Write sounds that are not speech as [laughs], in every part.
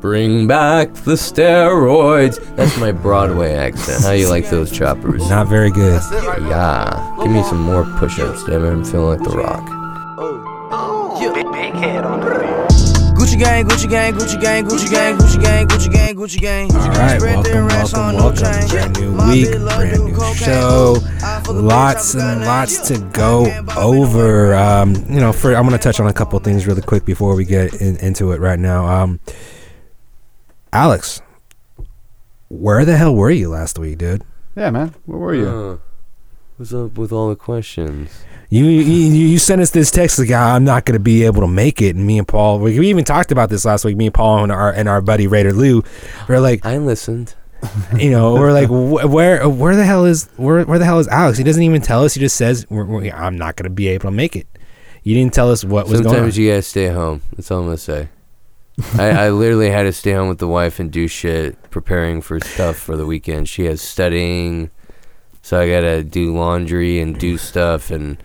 Bring back the steroids. That's my Broadway accent. How you like those choppers? Not very good. Yeah. Give me some more push-ups, damn it. I'm feeling like the rock. Oh big head on the Gucci gang, Gucci gang, Gucci gang, Gucci gang, Gucci gang, Gucci gang, Gucci gang. All right, welcome, welcome, welcome. Brand new week, brand new show. Lots and lots to go over. Um, you know, for I'm gonna touch on a couple things really quick before we get in, into it right now. Um, Alex, where the hell were you last week, dude? Yeah, man. Where were you? Uh, what's up with all the questions? You you, you sent us this text like I'm not gonna be able to make it, and me and Paul we, we even talked about this last week. Me and Paul and our and our buddy Raider Lou, we're like, I listened. [laughs] you know, we're like, wh- where where the hell is where where the hell is Alex? He doesn't even tell us. He just says, we're, we're, I'm not gonna be able to make it. You didn't tell us what was going on. Sometimes you gotta stay home. That's all I'm gonna say. [laughs] I, I literally had to stay home with the wife and do shit, preparing for stuff for the weekend. She has studying, so I gotta do laundry and do stuff and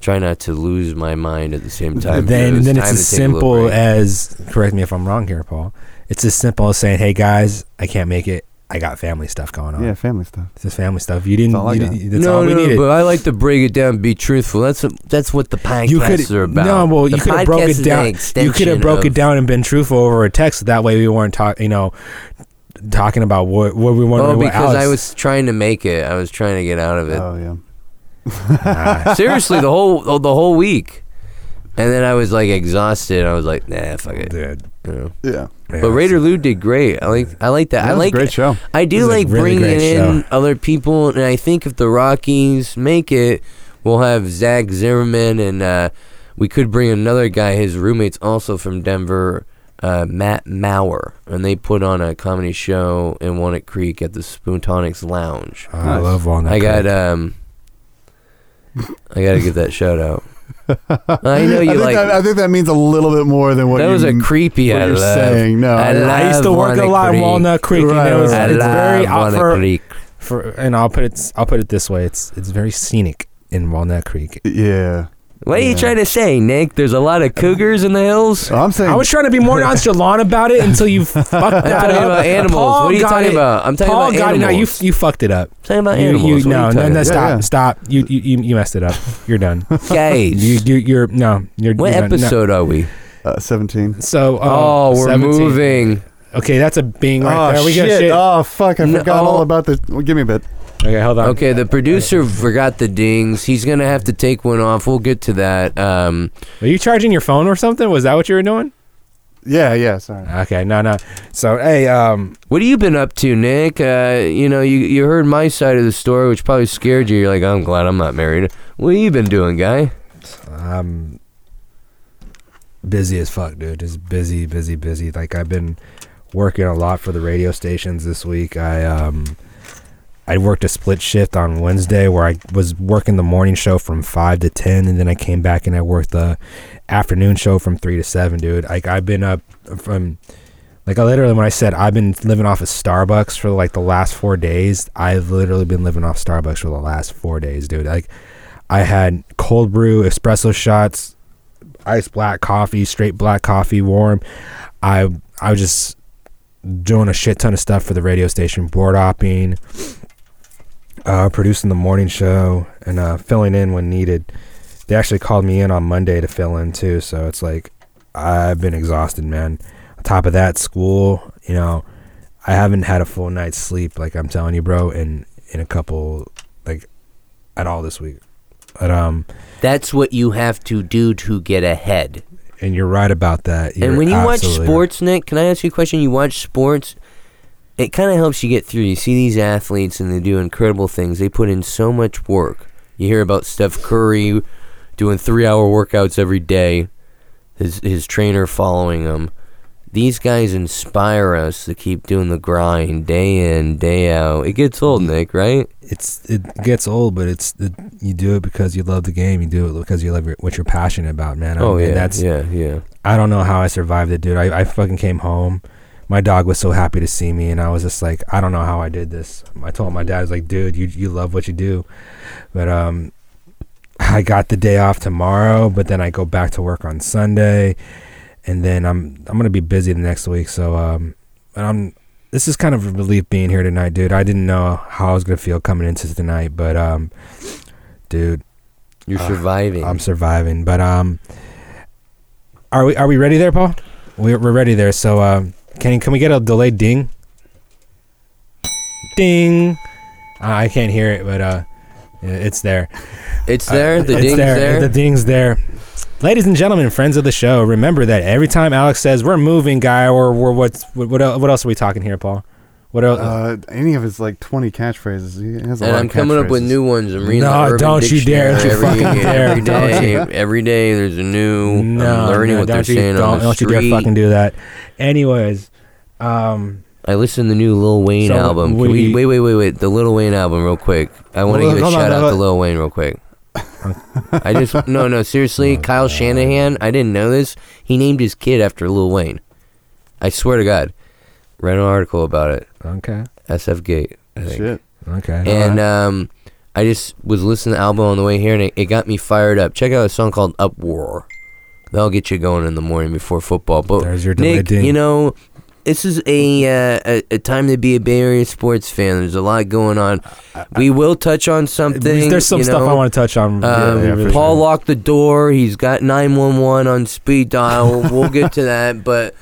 try not to lose my mind at the same time. Then then it's as to take a little simple as correct me if I'm wrong here, Paul. It's as simple as saying, "Hey guys, I can't make it. I got family stuff going on. Yeah, family stuff. It's just family stuff. You didn't. That's all I you got. didn't- that's no, all we no, needed. but I like to break it down, be truthful. That's what, that's what the podcasts you could are about. no, well, The you could have podcast broke is it an down. You extension could have broke it of- down and been truthful over a text. That way, we weren't talking. You know, talking about what what we wanted. Oh, what because I was trying to make it. I was trying to get out of it. Oh yeah. Nah. [laughs] Seriously, the whole oh, the whole week, and then I was like exhausted. I was like, nah, fuck it. Dude. You. Yeah. But Raider Lou did great. I like I like that. That I like a great show. I do like really bringing great in show. other people, and I think if the Rockies make it, we'll have Zach Zimmerman, and uh, we could bring another guy. His roommate's also from Denver, uh, Matt Maurer, and they put on a comedy show in Walnut Creek at the Spoontonics Lounge. I Nice. love Walnut. I got um, I got to give that shout out. [laughs] I know you think, like. that, I think that means a little bit more than what that you was a creepy. what I you're love. saying. No, I, I used to work a lot in Creek. Walnut Creek, Right, and it was right. I it's love very uh, Walnut for, Creek. for and I'll put it I'll put it this way. It's it's very scenic in Walnut Creek. Yeah. What are you Yeah. trying to say, Nick? There's a lot of cougars in the hills. So I'm saying I was trying to be more [laughs] nonchalant about it until you [laughs] fucked that I'm talking up. about animals. Paul what are you talking it. about? I'm talking Paul about got it. animals. Now you you fucked it up. I'm talking about You, animals. you, What are no, you no, talking no, about? stop, yeah. stop. You, you, you, you messed it up. You're done. [laughs] Guys, you, you, you're no, you're. what you're done. No. episode are we? uh, 17. So, uh, Oh, we're 17. moving. Okay, that's a bing right oh there. We shit. got shit. Oh fuck! I No. forgot all about this. Well, give me a bit. Okay, hold on. Okay, the producer forgot the dings. He's gonna have to take one off. We'll get to that. Um, Are you charging your phone or something? Was that what you were doing? Yeah, yeah. Sorry. Okay, no, no. So, hey, um, what have you been up to, Nick? Uh, you know, you you heard my side of the story, which probably scared you. You're like, I'm glad I'm not married. What have you been doing, guy? I'm busy as fuck, dude. Just busy, busy, busy. Like I've been working a lot for the radio stations this week. I um I worked a split shift on Wednesday where I was working the morning show from five to ten, and then I came back and I worked the afternoon show from three to seven, dude. Like I've been up from like I literally when I said I've been living off of Starbucks for like the last four days, I've literally been living off Starbucks for the last four days, dude. Like I had cold brew, espresso shots, iced black coffee, straight black coffee, warm. I I was just doing a shit ton of stuff for the radio station, board opping, uh, producing the morning show, and uh, filling in when needed. They actually called me in on Monday to fill in too, so it's like I've been exhausted, man. On top of that, school, you know, I haven't had a full night's sleep, like I'm telling you, bro, in in a couple, like, at all this week. But um, That's what you have to do to get ahead. and you're right about that. and You're when you watch right. sports, Nick, can I ask you a question? You watch sports, it kind of helps you get through. You see these athletes and they do incredible things. They put in so much work. You hear about Steph Curry doing three hour workouts every day, his, his trainer following him. These guys inspire us to keep doing the grind day in, day out. It gets old, mm. Nick, right? it's it gets old, but it's it, you do it because you love the game. You do it because you love your- what you're passionate about, man. I Oh, yeah. that's yeah, yeah. I don't know how I survived it, dude. I, I fucking came home. My dog was so happy to see me, and I was just like, I don't know how I did this. I told my dad, I was like, dude, you you love what you do, but um, I got the day off tomorrow, but then I go back to work on Sunday, and then I'm I'm gonna be busy the next week. So um, and I'm this is kind of a relief being here tonight, dude. I didn't know how I was gonna feel coming into tonight, but um, dude, You're Uh, surviving. I'm surviving. But um, are we are we ready there, Paul? We're we're ready there. So um, can can we get a delayed ding? Ding. Uh, I can't hear it, but uh, it's there. it's there. The it's ding's there. there. The ding's there. Ladies and gentlemen, friends of the show, remember that every time Alex says we're moving, guy, or we're what's what what, else are we talking here, Paul? What else? Uh, any of his like 20 catchphrases. He has a and lot I'm of coming up with new ones. I'm reading No, the don't you dare. Don't you every, fucking dare. every Don't day. you. Every day there's a new. no, I'm learning no, what they're don't you, saying don't, on the don't you dare street. fucking do that. Anyways, um, I listened to the new Lil Wayne So album. Can we, we- wait, wait, wait, wait. The Lil Wayne album, real quick. I want to Hold give a on, shout hold out on. to Lil Wayne, real quick. [laughs] I just no, no, seriously. Kyle Shanahan. I didn't know this. He named his kid after Lil Wayne. I swear to God. Read an article about it. okay, SF Gate. I think. Shit. okay. And um, I just was listening to the album on the way here, and it, it got me fired up. Check out a song called "Uproar." That'll get you going in the morning before football. But There's your delayed Nick, ding. you know, this is a, uh, a a time to be a Bay Area sports fan. There's a lot going on. We will touch on something. There's some you stuff. I want to touch on. Um, really, yeah, Paul sure. locked the door. He's got 911 on speed dial. we'll get to that, [laughs] but.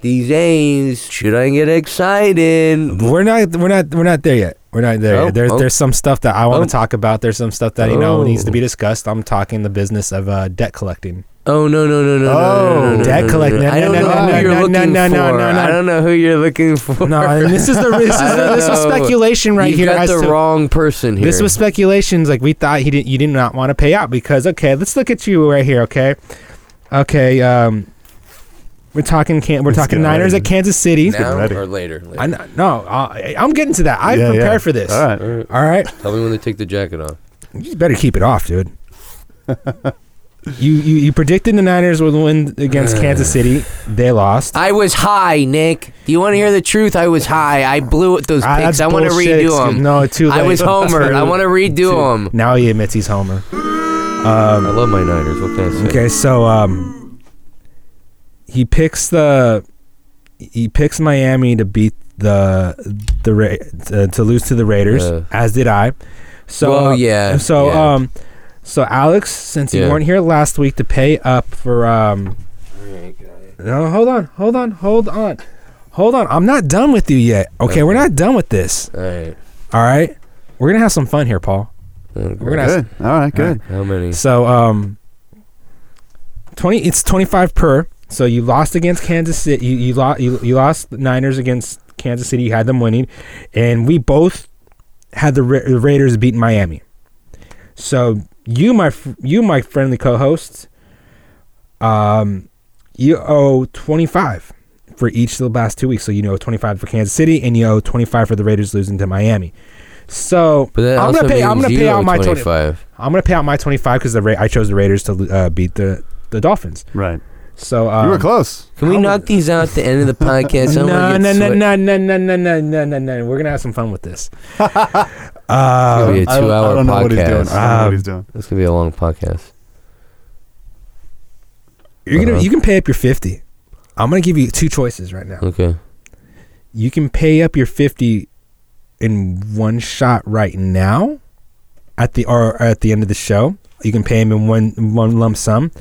These A's, should I get excited? We're not. We're not. We're not there yet. We're not there. Oh. There's oh. there's some stuff that I want Oh. to talk about. There's some stuff that you know Oh. needs to be discussed. I'm talking the business of uh, debt collecting. Oh no no no no Oh. no, no, no, Debt no, no, no. no, I don't know who you're looking for. I don't know who you're looking for. No, this is the this is this was speculation right You've here. got the to- wrong person here. This was speculations. Like we thought he didn't. You did not want to pay out because okay. Let's look at you right here. Okay, okay. Um, we're talking. Can, we're Let's talking get Niners ready. at Kansas City. now ready. or later. later. I kn- no, uh, I'm getting to that. I Yeah, prepared yeah. for this. All right. All right. All right. Tell me when they take the jacket off. You better keep it off, dude. [laughs] you, you you predicted the Niners would win against [sighs] Kansas City. They lost. I was high, Nick. Do you want to hear the truth? I was high. I blew at those Ah, picks. that's I want to bullshit. redo Excuse- them. No, too late. I was [laughs] homer. I want to redo too- them. Now he admits he's Homer. I love my Niners. What can I say? okay, so um, he picks the he picks Miami to beat the the Ra- uh, to lose to the Raiders, Uh. as did I. So Well, uh, yeah, So yeah. um, so Alex, since you weren't here last week to pay up for um. No, hold on, hold on, hold on, hold on. I'm not done with you yet. Okay, we're not done with this. All right. All right, we're gonna have some fun here, Paul. We're gonna have Good. All right. Good. How many? So um, twenty. It's twenty five per. So you lost against Kansas City. You you lost you, you lost the Niners against Kansas City. You had them winning, and we both had the, Ra- the Raiders beating Miami. So you my fr- you my friendly co-hosts, Um, you owe twenty five for each of the last two weeks. So you know twenty five for Kansas City, and you owe twenty five for the Raiders losing to Miami. So But that I'm also gonna pay. I'm gonna you pay owe out my 25. I'm gonna pay out my 25 because the Ra- I chose the Raiders to uh, beat the the Dolphins. Right. So um, you were close. Can we How- knock these out at the end of the podcast? I [laughs] No, don't no, no, no, no, no, no, no, no, no, no. We're gonna have some fun with this. [laughs] It'll be uh, a I don't- I two-hour don't know what he's doing. podcast. I don't know Um, what he's doing. It's gonna be a long podcast. you're gonna uh-huh. you can pay up your 50. I'm gonna give you two choices right now. Okay. You can pay up your 50 in one shot right now, at the or at the end of the show. You can pay him in one one lump sum,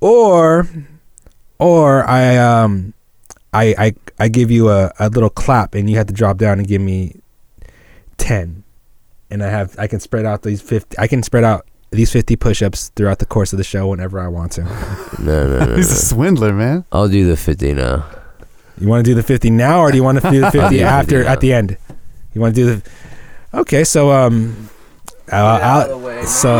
or or I um I I I give you a, a little clap and you have to drop down and give me ten, and I have I can spread out these fifty. I can spread out these fifty push-ups throughout the course of the show whenever I want to. [laughs] No, no, no. [laughs] He's a swindler, man. I'll do the 50 now. You want to do the fifty now, or do you want to [laughs] do the fifty do after 50 at the end? You want to do the? Okay, so um, uh, I'll- so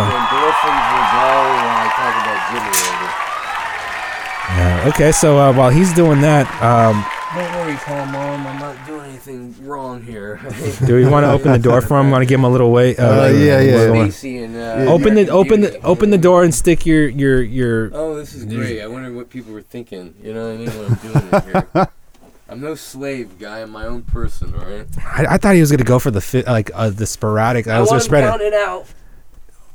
yeah, okay, so uh, while he's doing that, um, Don't worry, Paul Mom. I'm not doing anything wrong here. do we want to open the door for him? Want to give him a little way? Uh, like, yeah, yeah, little- yeah. Stacy and, uh, Open the open the open the door and stick your your your. Oh, this is great. I wonder what people were thinking. You know what I mean? What I'm doing in here. [laughs] I'm no slave, guy. I'm my own person, all right? I, I thought he was gonna go for the fi- like uh, the sporadic. I was gonna spread count it. it out.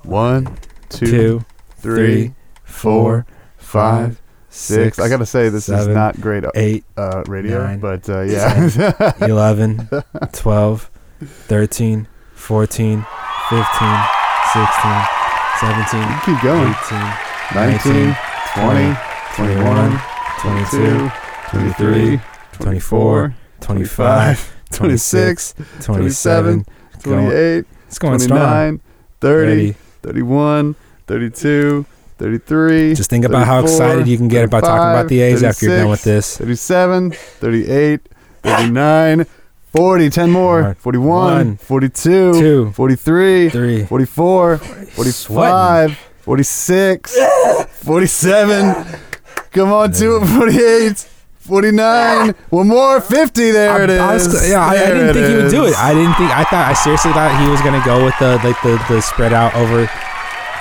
One, two, Two, three, four, five, six. I gotta say this is not great uh, eight, uh, radio, nine, but uh, yeah. [laughs] 11, 12, 13, 14, 15, 16, 17, Keep going. 18, 19, 20, 21, 22, 23, 24, 25, 26, 27, 28, It's going strong. 29, 30, 30. 31, 32, 33. Just think about how excited you can get about talking about the A's after you're done with this. 37, 38, 39, 40, 10 more, One, 41, one, 42, two, 43, Three. 44, 45, 46, [laughs] 47. Come on, two, 48. 49. One more. 50. There it is. I was- yeah, I, I didn't think he would do it. I didn't think. I thought. I seriously thought he was gonna go with the like the, the spread out over.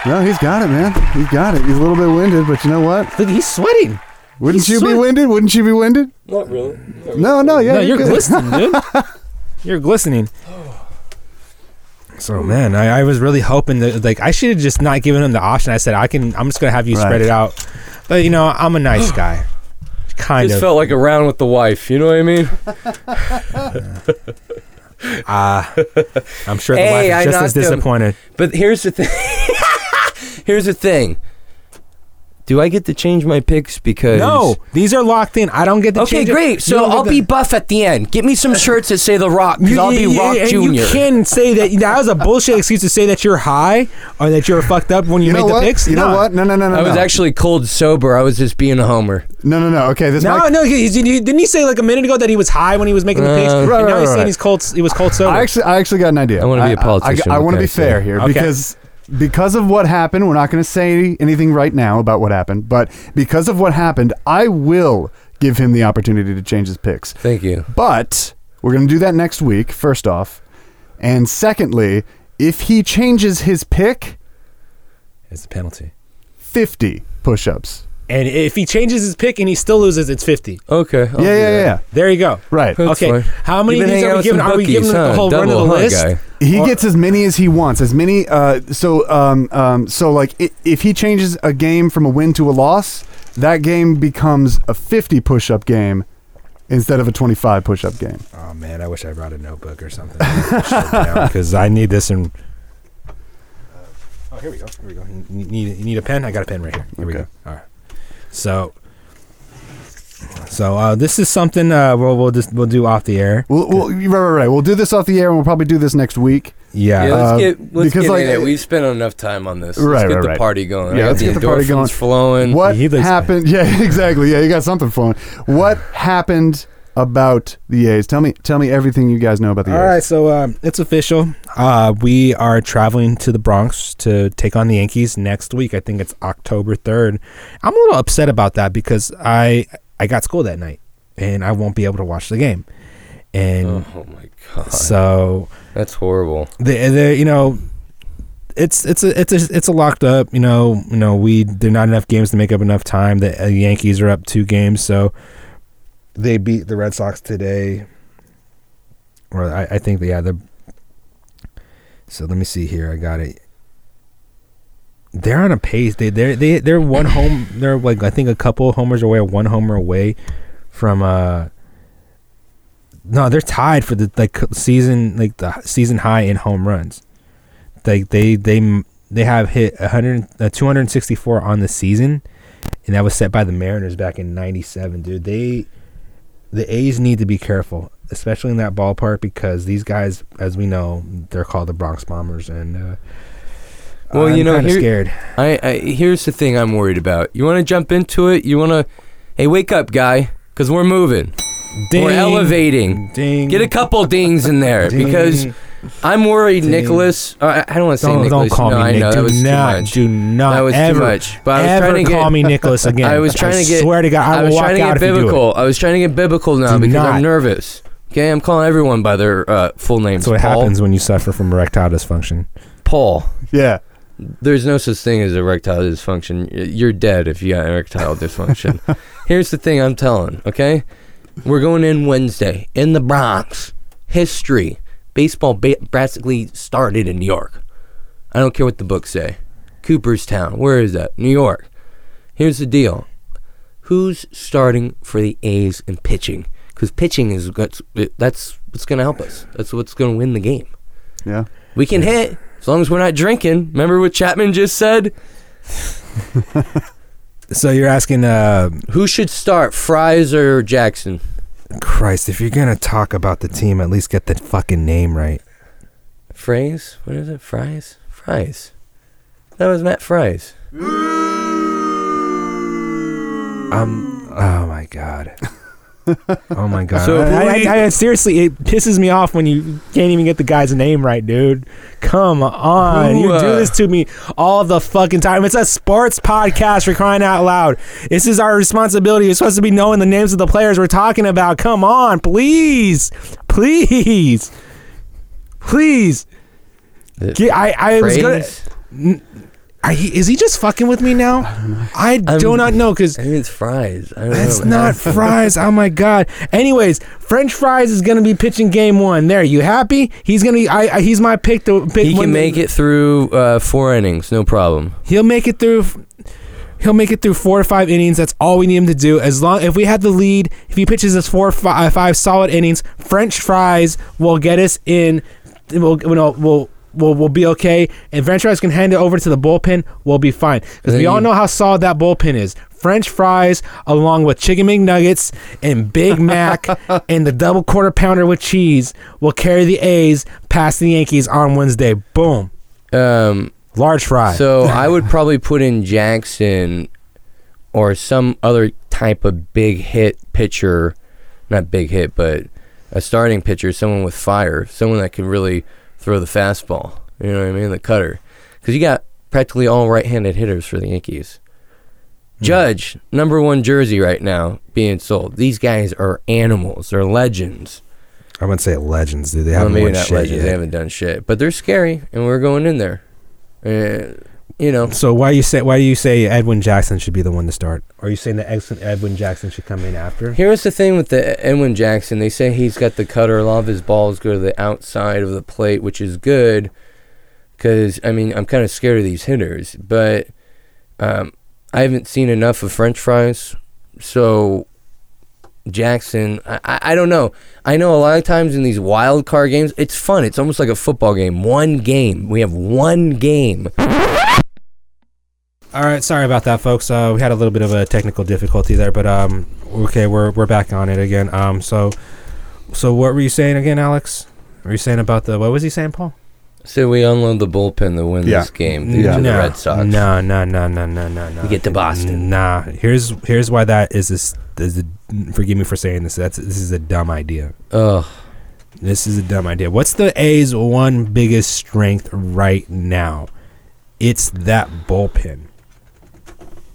No, he's got it, man. He's got it. He's a little bit winded, but you know what? Look, he's sweating. Wouldn't He's you be sweat- winded? Wouldn't you be winded? Not really. No, no, yeah. no, you're good. glistening, dude. [laughs] You're glistening. So man, I, I was really hoping that like I should have just not given him the option. I said I can. I'm just gonna have you spread it out. But you know, I'm a nice guy. Kind Just of. felt like a round with the wife. You know what I mean? [laughs] Ah, I'm sure the Hey, wife I is just as knocked him. disappointed. But here's the thing. [laughs] here's the thing. Do I get to change my picks because No, these are locked in. I don't get to Okay, change it. great. You So don't get I'll to- be buff at the end. Get me some shirts that say The Rock, because You- I'll be you- Rock and Junior. You can say that that was a bullshit excuse to say that you're high or that you're fucked up when you, You made know the what? picks. You know No. what? No, no, no, no. I was no. actually cold sober. I was just being a homer. No, no, no. Okay, this No, might. no. He, he- didn't he say like a minute ago that he was high when he was making the picks? Uh, and Right, now right, he's right, saying right. he's cold. He was cold sober. I actually, I actually got an idea. I wanna be a politician, I, want to okay, be fair here Okay. because because of what happened. We're not going to say anything right now about what happened, but because of what happened, I will give him the opportunity to change his picks. Thank you. But we're going to do that next week. First off, and secondly, if he changes his pick, it's a penalty. fifty push-ups. And if he changes his pick and he still loses, it's fifty. Okay. I'll yeah, yeah, that. yeah. There you go. Right. That's okay. fine. How many You've of been these hanging are we with giving? some Are we giving bookies, the huh? whole run of the Double, huh, list? guy? He Or- gets as many as he wants. As many. Uh, so, um, um, so like, i- if he changes a game from a win to a loss, that game becomes a 50 push-up game instead of a 25 push-up game. Oh man, I wish I brought a notebook or something [laughs] because I need this in. Oh, here we go. Here we go. You need you need a pen? I got a pen right here. Here we Okay. go. All right. So, so uh, this is something uh, we'll we'll just we'll do off the air. We'll, we'll, right, right, right. We'll do this off the air, and we'll probably do this next week. Yeah. Yeah, let's Uh, get let's because, get like, in it. We've spent enough time on this. Let's Right, get right, the right. party going. Yeah, let's the get the party going. flowing. What happened? [laughs] Yeah, exactly. Yeah, you got something flowing. What happened about the A's? Tell me, tell me everything you guys know about the All A's. All right, so um, it's official. Uh, we are traveling to the Bronx to take on the Yankees next week. I think it's October third. I'm a little upset about that because I I got school that night and I won't be able to watch the game. And Oh my god, so that's horrible. they they you know it's it's a it's a it's a locked up you know you know we there are not enough games to make up enough time the uh, Yankees are up two games so they beat the Red Sox today or I, I think they yeah the so let me see here I got it they're on a pace they they they they're one home they're like I think a couple homers away one homer away from uh no, they're tied for the like season like the season high in home runs. Like they they they have hit 100 uh, 264 on the season and that was set by the Mariners back in 97, dude. They the A's need to be careful, especially in that ballpark because these guys as we know, they're called the Bronx Bombers and uh Well, I'm you know, here- scared. I, I here's the thing I'm worried about. You want to jump into it? You want to? Hey, wake up, guy, because we're moving. We're elevating. Ding. Get a couple dings in there Ding. because I'm worried, Ding. Nicholas. Uh, I I don't want to say don't, Nicholas. don't call no, me I Nick. do not, do not That was too ever, much. But I was ever trying to get- call me Nicholas [laughs] again. I was trying to get. Swear to God, I, I was trying to get if you do it. biblical. I was trying to get biblical now Do because not. I'm nervous. Okay, I'm calling everyone by their uh, full names. That's what Paul, happens when you suffer from erectile dysfunction. Paul. Yeah. There's no such thing as erectile dysfunction. You're dead if you got erectile [laughs] dysfunction. Here's the thing I'm telling, okay? We're going in Wednesday in the Bronx. History. Baseball ba- basically started in New York. I don't care what the books say. Cooperstown. Where is that? New York. Here's the deal. who's starting for the A's in pitching? Because pitching is that's that's what's going to help us. That's what's going to win the game. Yeah. We can hit as long as we're not drinking. Remember what Chapman just said? [laughs] So you're asking, uh, Who should start, Fries or Jackson? Christ, if you're gonna talk about the team, at least get the fucking name right. Fries? What is it? Fries? Fries. That was Matt Fries. Um. Oh my god. Oh my god. So I, I, I, seriously, it pisses me off when you can't even get the guy's name right, dude. Come on, Who, you do uh, this to me all the fucking time. It's a sports podcast. for crying out loud. This is our responsibility. You're supposed to be knowing the names of the players we're talking about. Come on, please, please, please. Get- I, I was gonna. Phrase? Are he, is he just fucking with me now? I do I'm- not know because I think it's Fries. I don't that's know. not [laughs] fries. Oh my god. Anyways, French fries is gonna be pitching game one. There, you happy? He's gonna. I, I he's my pick to pick. He can the- make it through uh, four innings, no problem. He'll make it through. He'll make it through four or five innings. That's all we need him to do. As long if we had the lead, if he pitches us four or five, five solid innings, French fries will get us in. We'll you know, we'll. We'll, we'll be okay, and French fries can hand it over to the bullpen. We'll be fine because we all know how solid that bullpen is. French fries, along with chicken McNuggets and Big [laughs] Mac, and the double quarter pounder with cheese, will carry the A's past the Yankees on Wednesday. Boom, Um, large fry. so [laughs] I would probably put in Jackson or some other type of big hit pitcher, not big hit, but a starting pitcher, someone with fire, someone that can really throw the fastball. You know what I mean? The cutter, because you got practically all right-handed hitters for the Yankees. Judge, number one jersey right now being sold. These guys are animals. They're legends. I wouldn't say legends, dude. They haven't maybe not shit legends. yet. They haven't done shit, but they're scary, and we're going in there. Uh, you know, So why you say why do you say Edwin Jackson should be the one to start? Are you saying that Edwin Jackson should come in after? here's the thing with the Edwin Jackson. They say he's got the cutter. A lot of his balls go to the outside of the plate, which is good. Because I mean, I'm kind of scared of these hitters, but um, I haven't seen enough of French fries. So Jackson, I, I, I don't know. I know a lot of times in these wild card games, it's fun. It's almost like a football game. One game. We have one game. All right, sorry about that, folks. Uh, we had a little bit of a technical difficulty there, but um, okay, we're we're back on it again. Um, so, so what were you saying again, Alex? Were you saying about the what was he saying, Paul? So we unload the bullpen to win Yeah. this game due Yeah. to the no, Red Sox. No, no, no, no, no, no, no. We get to Boston. Nah, here's here's why that is this. Is a, forgive me for saying this. That's this is a dumb idea. Ugh. This is a dumb idea. What's the A's one biggest strength right now? It's that bullpen.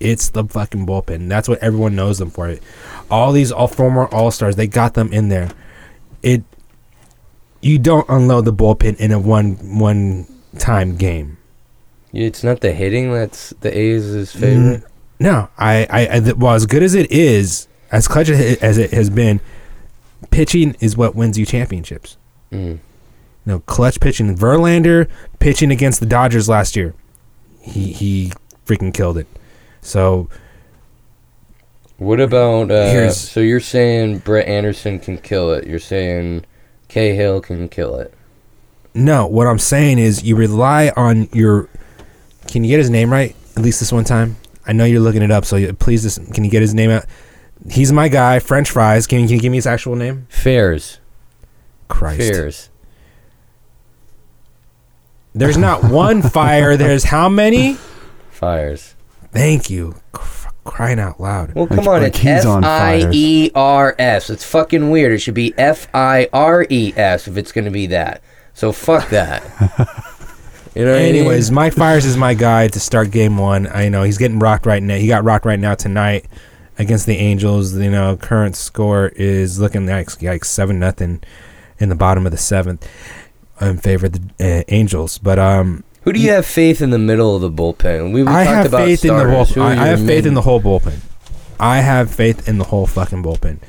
It's the fucking bullpen. That's what everyone knows them for. All these all former All Stars, they got them in there. It. You don't unload the bullpen in a one one time game. It's not the hitting that's the A's favorite. No, I, I, I well, as good as it is, as clutch as it has been, pitching is what wins you championships. Mm. No clutch pitching. Verlander pitching against the Dodgers last year, he he freaking killed it. So What about? Uh, so you're saying Brett Anderson can kill it? You're saying Cahill can kill it? no, what I'm saying is you rely on your. Can you get his name right at least this one time? I know you're looking it up, so you, please just can you get his name out? He's my guy, French fries. Can you, can you give me his actual name? Fairs. Christ. Fairs. There's not one fire. There's how many? Fires. Thank you. Cr- crying out loud. Well, Like- come on. like it's he's F on I fires. E R S. It's fucking weird. It should be F I R E S if it's gonna be that. So fuck that. [laughs] you know. What Anyways, Mike Fiers is my guy to start game one. I know he's getting rocked right now. He got rocked right now tonight against the Angels. You know, current score is looking like like seven nothing in the bottom of the seventh in favor of the uh, Angels. But um, I mean? Who do you have faith in the middle of the bullpen? We, we I talked have about faith in the starters. bullpen. I, I have faith in the whole bullpen. I have faith in the whole fucking bullpen.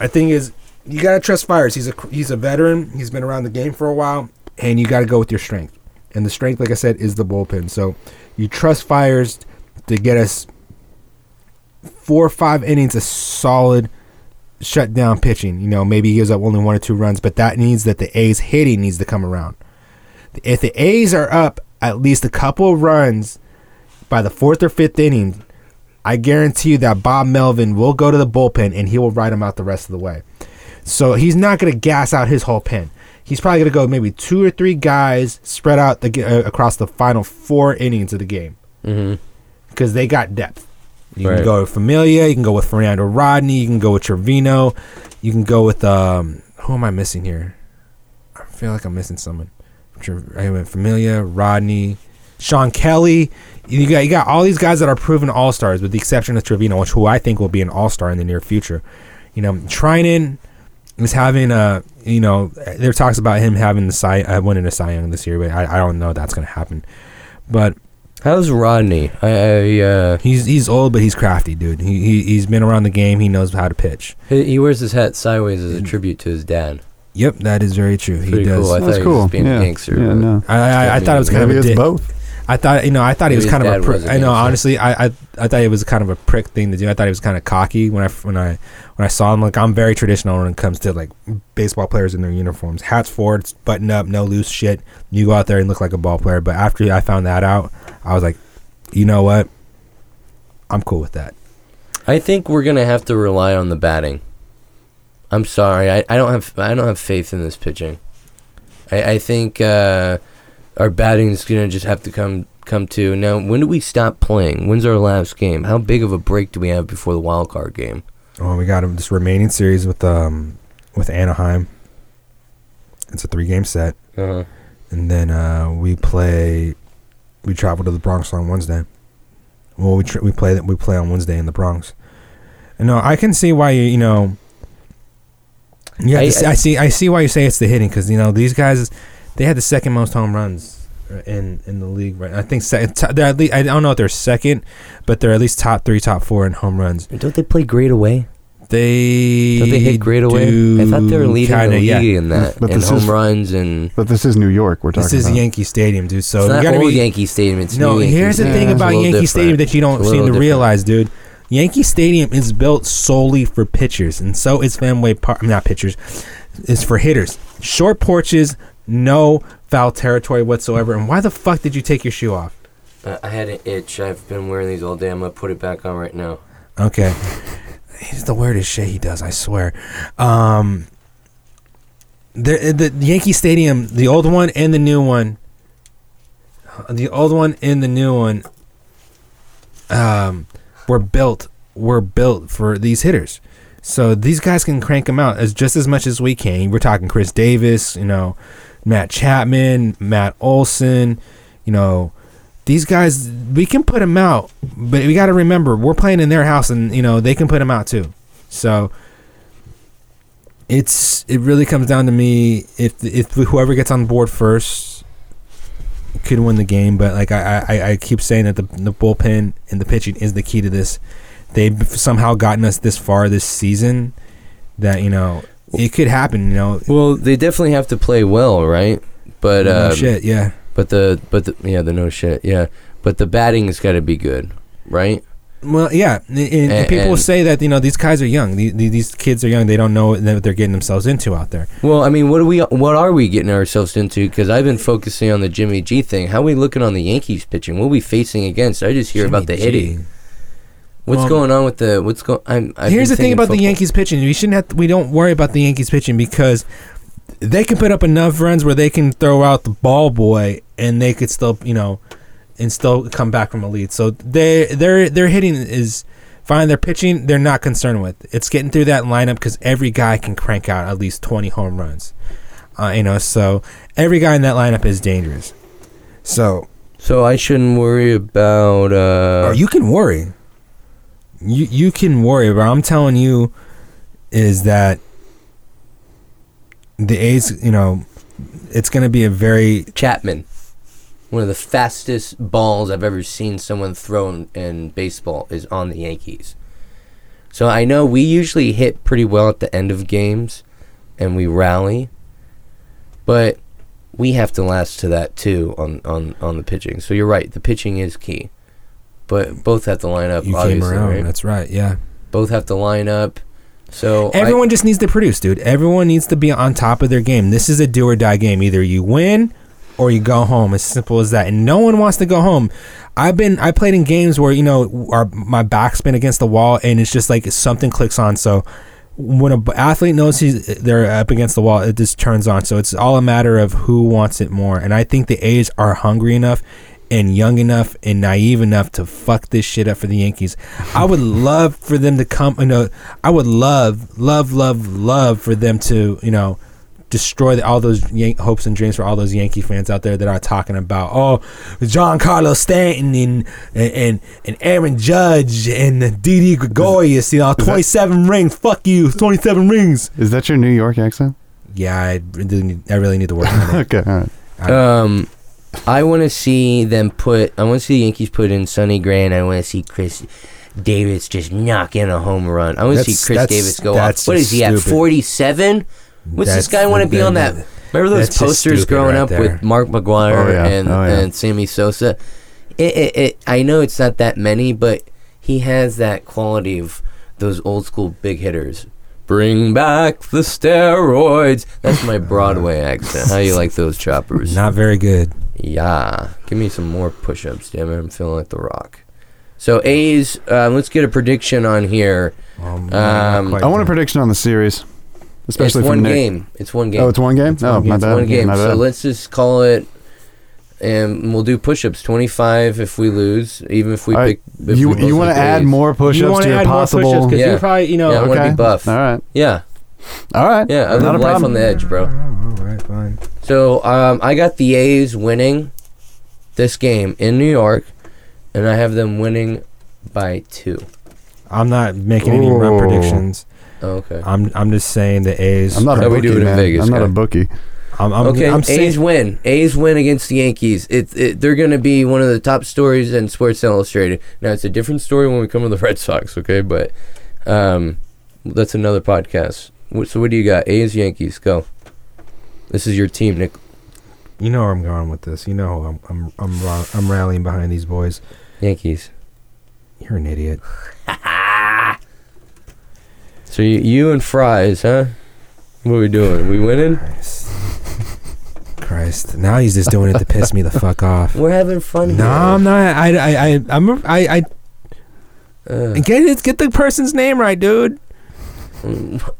I think is you gotta trust Fiers. He's a he's a veteran. He's been around the game for a while, and you got to go with your strength. And the strength, like I said, is the bullpen. So you trust Fiers to get us four or five innings of solid shut down pitching. You know, maybe he gives up only one or two runs, but that needs that the A's hitting needs to come around. If the A's are up at least a couple of runs by the fourth or fifth inning, I guarantee you that Bob Melvin will go to the bullpen and he will ride him out the rest of the way. So he's not going to gas out his whole pen. He's probably going to go maybe two or three guys spread out the, uh, across the final four innings of the game Mm-hmm. because they got depth. You Right. can go with Familia. You can go with Fernando Rodney. You can go with Trevino. You can go with um. Who am I missing here? I feel like I'm missing someone. Tre- I went Familia, Rodney, Shawn Kelley. You got you got all these guys that are proven all stars, with the exception of Trevino, which who I think will be an all star in the near future. You know, Treinen is having a you know there talks about him having the Cy uh, winning a Cy Young this year, but I, I don't know that's gonna happen. But How's Rodney? I, I uh, He's he's old, but he's crafty, dude. He, he he's been around the game. He knows how to pitch. he, he wears his hat sideways as a tribute to his dad. Yep, that is very true. He Pretty does. cool. I That's thought he cool. was being yeah. a gangster. Yeah, but- no. I, I, I thought it was kind Maybe of a it's dick. both. I thought you know I thought he was Maybe kind his of a dad prick. was a I know gangster. honestly I, I I thought it was kind of a prick thing to do. I thought he was kind of cocky when I when I when I saw him. Like I'm very traditional when it comes to like baseball players in their uniforms. Hats forward, button up, no loose shit. You go out there and look like a ball player. But after I found that out, I was like, you know what? I'm cool with that. I think we're gonna have to rely on the batting. I'm sorry, I, I don't have I don't have faith in this pitching. I, I think uh, our batting is gonna just have to come come to now. When do we stop playing? When's our last game? How big of a break do we have before the wild card game? Oh, we got this remaining series with um with Anaheim. It's a three game set, Uh-huh. and then uh, we play. We travel to the Bronx on Wednesday. Well, we tr- we play that we play on Wednesday in the Bronx. And no, I can see why you you know. You have I- see, I, see I see why you say it's the hitting because you know these guys, they had the second most home runs uh, in in the league right. I think se- they're at least, I don't know if they're second, but they're at least top three, top four in home runs. Don't they play great away? They Don't they hit great away? I thought they were do leading kinda, the yeah. league in that, But in this home is- runs and. But this is New York. We're talking about This is about. Yankee Stadium, dude. So it's you not gotta old be. Yankee Stadium. It's no, new Yankee here's the thing It's about Yankee different. Stadium that you don't seem to different. realize, dude. Yankee Stadium is built solely for pitchers, and so is Fenway Park. Not pitchers, it's for hitters. Short porches, no foul territory whatsoever. And why the fuck did you take your shoe off? Uh, I had an itch. I've been wearing these all day. I'm gonna put it back on right now. Okay. He's the weirdest shit he does, I swear. Um the the Yankee Stadium, the old one and the new one. The old one and the new one um were built were built for these hitters. So these guys can crank them out as just as much as we can. We're talking Khris Davis, you know, Matt Chapman, Matt Olson, you know, these guys we can put them out, but we got to remember we're playing in their house, and you know they can put them out too. So it's it really comes down to me if if whoever gets on board first could win the game. But like I I, I keep saying that the the bullpen and the pitching is the key to this. They've somehow gotten us this far this season that you know it could happen. You know, Well, they definitely have to play well, right? But no uh, shit, yeah. but the but the yeah the no shit yeah. But the batting's got to be good, right? Well, yeah, and, and And- people and- say that you know these guys are young. These, these kids are young. They don't know what they're getting themselves into out there. Well, I mean, what are we what are we getting ourselves into? Because I've been focusing on the Jimmy G thing. How are we looking on the Yankees pitching? What are we facing against? I just hear about the Jimmy G. hitting. What's Well, going on with the what's going? I'm. I've Here's the thing about the. Yankees pitching. We shouldn't have. To, we don't worry about the Yankees pitching because they can put up enough runs where they can throw out the ball boy and they could still, you know, and still come back from a lead. So they their their hitting is fine. Their pitching they're not concerned with. It's getting through that lineup because every guy can crank out at least 20 home runs. Uh, you know, so every guy in that lineup is dangerous. So So I shouldn't worry about. Uh, or you can worry. You you can worry, but I'm telling you is that the A's, you know, it's going to be a very Chapman, one of the fastest balls I've ever seen someone throw in, in baseball is on the Yankees. So I know we usually hit pretty well at the end of games, and we rally, but we have to last to that too on on on the pitching. So you're right, the pitching is key. but both have to line up. You came around. right? That's right. Yeah. Both have to line up. So I- Everyone just needs to produce, dude. Everyone needs to be on top of their game. This is a do or die game. Either you win or you go home. As simple as that. And no one wants to go home. I've been I played in games where you know our my back's been against the wall and it's just like something clicks on. So when a b- athlete knows he's they're up against the wall, it just turns on. So it's all a matter of who wants it more. And I think the A's are hungry enough and young enough and naive enough to fuck this shit up for the Yankees. I would love for them to come. You know, I would love, love, love, love for them to you know destroy the, all those Yan- hopes and dreams for all those Yankee fans out there that are talking about oh John Carlos Stanton and and and Aaron Judge and Didi Gregorius, you know, twenty seven rings. Fuck you, twenty seven rings. Is that your New York accent? Yeah, I really need, I really need to work on it. [laughs] Okay, all right. Um, I want to see them put. I want to see the Yankees put in Sonny Gray, and I want to see Khris Davis just knock in a home run. I want to see Khris Davis go off. What is he at? Forty-seven. What's this guy want to be on that? Remember those posters growing right up there. with Mark McGwire Oh, yeah. and Oh, yeah. and Sammy Sosa? It, it, it, I know it's not that many, but he has that quality of those old school big hitters. Bring back the steroids. That's my [laughs] Broadway accent. How you like those choppers? Not very good. Yeah. Give me some more push ups, damn it. I'm feeling like The Rock. So, A's, uh, let's get a prediction on here. Um, Um, I want a prediction on the series, especially it's one Nick. game. It's one game. Oh, it's one game. It's oh, one game. my It's bad. one game. My So, bad. let's just call it. And we'll do push ups 25 if we lose, even if we All right. pick. if you we you want to add A's. more You push-ups wanna your add more push-ups possible? 'cause Yeah. you're probably, you know, Yeah, I wanna be buff. All right. Yeah. All right. Yeah, I live Not a life problem. on the edge, bro. Oh, all right, fine. So um, I got the A's winning this game in New York, and I have them winning by two. I'm not making any run predictions. Oh, okay. I'm I'm just saying the A's. I'm not a How we bookie, do it in man. Vegas, I'm not guy? a bookie. I'm, I'm, okay, I'm A's win. A's win against the Yankees. It, it they're going to be one of the top stories in Sports Illustrated. Now it's a different story when we come to the [laughs] Red Sox. Okay, but um, that's another podcast. What- So what do you got? A's Yankees go. This is your team, Nick. you know where I'm going with this. You know I'm I'm I'm, ra- I'm rallying behind these boys. Yankees. You're an idiot. [laughs] So you, you and Fries, huh? What are we doing? We winning? Christ. [laughs] Christ. Now he's just doing it to piss me the fuck off. We're having fun. No, I'm not. I I I I'm a- I I Uh, get it. Get the person's name right, dude.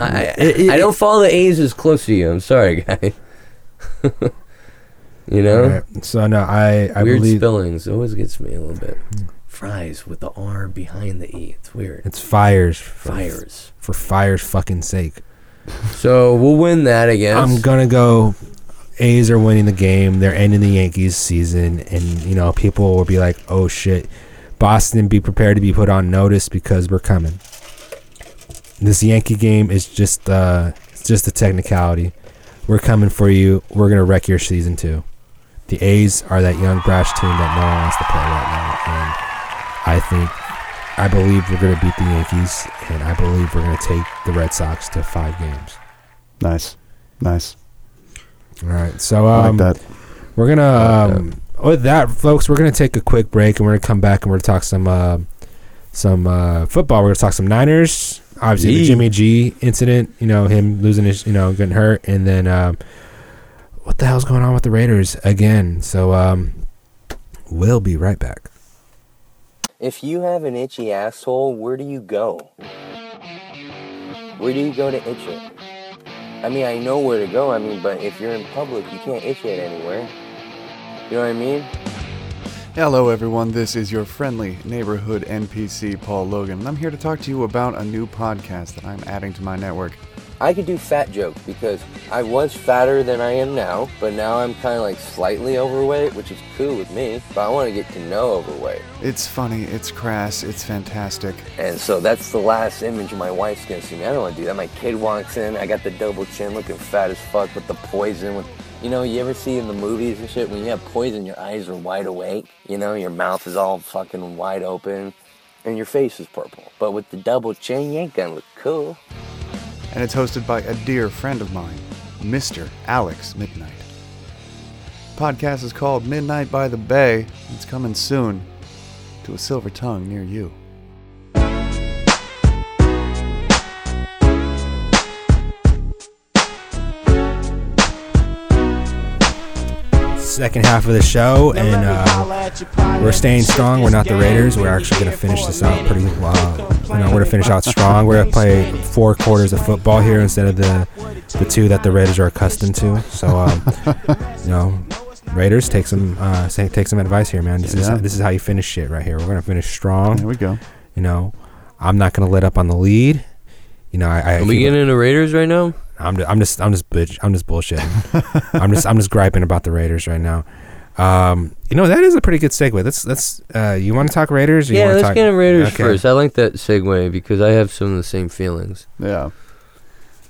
I, It- it- I don't follow the A's as close to you. I'm sorry, guy. [laughs] you know, Alright, So no, I I weird believe spellings always gets me a little bit. Fries with the R behind the E. It's weird. it's fires. For, Fires. for fire's fucking sake. So we'll win that, again. I'm gonna go. A's are winning the game. They're ending the Yankees season, and you know people will be like, "Oh shit, Boston, be prepared to be put on notice because we're coming." This Yankee game is just uh, it's just a technicality. We're coming for you. We're gonna wreck your season too. The A's are that young brash team that no one wants to play right now, and I think, I believe we're gonna beat the Yankees, and I believe we're gonna take the Red Sox to five games. Nice. Nice. All right, so um, like that. we're gonna I like um, with that, folks. We're gonna take a quick break, and we're gonna come back, and we're gonna talk some uh, some uh, football. We're gonna talk some Niners. Obviously, the Jimmy G incident. You know him losing his, you know, getting hurt, and then um, what the hell's going on with the Raiders again? So um, we'll be right back. If you have an itchy asshole, where do you go? Where do you go to itch it? I mean, I know where to go. I mean, but if you're in public, you can't itch it anywhere. You know what I mean? Hello, everyone. This is your friendly neighborhood NPC, Paul Logan, and I'm here to talk to you about a new podcast that I'm adding to my network. I could do fat jokes because I was fatter than I am now, but now I'm kind of like slightly overweight, which is cool with me. But I want to get to know overweight. It's funny, it's crass, it's fantastic. And so that's the last image my wife's gonna see me. I don't want to do that. My kid walks in, I got the double chin, looking fat as fuck with the poison. With you know, you ever see in the movies and shit when you have poison, your eyes are wide awake. You know, your mouth is all fucking wide open, and your face is purple. But with the double chin, you ain't gonna look cool. And it's hosted by a dear friend of mine, Mr. Alex Midnight. Podcast is called Midnight by the Bay. It's coming soon. to a silver tongue near you. Second half of the show, and uh, we're staying strong. We're not the Raiders. We're actually going to finish this out pretty well. You know, we're going to finish out strong. We're going to play four quarters of football here instead of the the two that the Raiders are accustomed to. So, um, [laughs] you know, Raiders take some uh, say, take some advice here, man. This Yeah. is this is how you finish shit right here. We're going to finish strong. There we go. You know, I'm not going to let up on the lead. You know, I, I Are we getting into Raiders right now? I'm just, I'm just, I'm just, bitch, I'm just bullshitting. [laughs] I'm just, I'm just griping about the Raiders right now. Um, you know, that is a pretty good segue. Let's, let's, uh, you want to talk Raiders? Or Yeah, wanna let's talk, get into Raiders Okay. first. I like that segue because I have some of the same feelings. Yeah.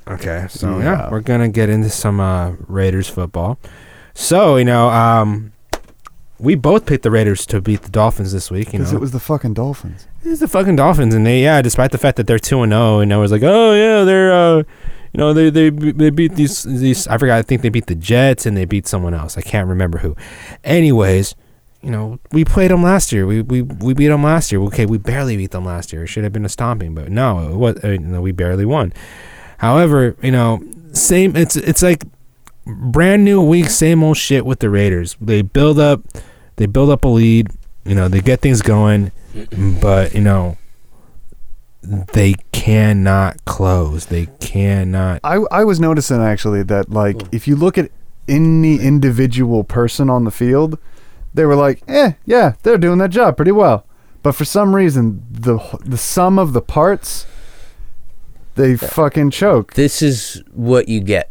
Okay, so yeah. Yeah. we're gonna get into some uh, Raiders football. So you know, um, we both picked the Raiders to beat the Dolphins this week. You Because it was the fucking Dolphins. It's the fucking Dolphins, and they yeah, despite the fact that they're two and zero, and I was like, oh yeah, they're uh, you know, they they they beat these these. I forgot. I think they beat the Jets and they beat someone else. I can't remember who. Anyways, you know, we played them last year. We we we beat them last year. Okay, we barely beat them last year. It should have been a stomping, but no, it was uh, no, we barely won. However, you know, same. It's it's like brand new week, same old shit with the Raiders. They build up, they build up a lead. You know, they get things going, but you know, they cannot close. They cannot. I, I was noticing actually that like if you look at any individual person on the field, they were like, eh, yeah, they're doing that job pretty well. But for some reason, the the sum of the parts, they fucking choke. This is what you get.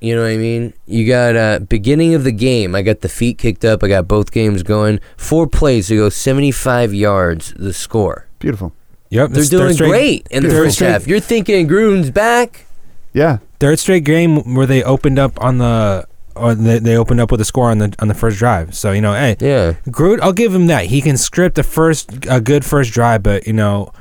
You know what I mean? You got uh beginning of the game. I got the feet kicked up. I got both games going. Four plays to go 75 yards. The score. Beautiful. Yep, They're doing straight- great in the first straight- half. You're thinking Gruden's back. Yeah, Third straight game where they opened up on the. Or they, they opened up with a score on the on the first drive. So you know, hey, Yeah. Groot, I'll give him that. He can script a first a good first drive, but you know,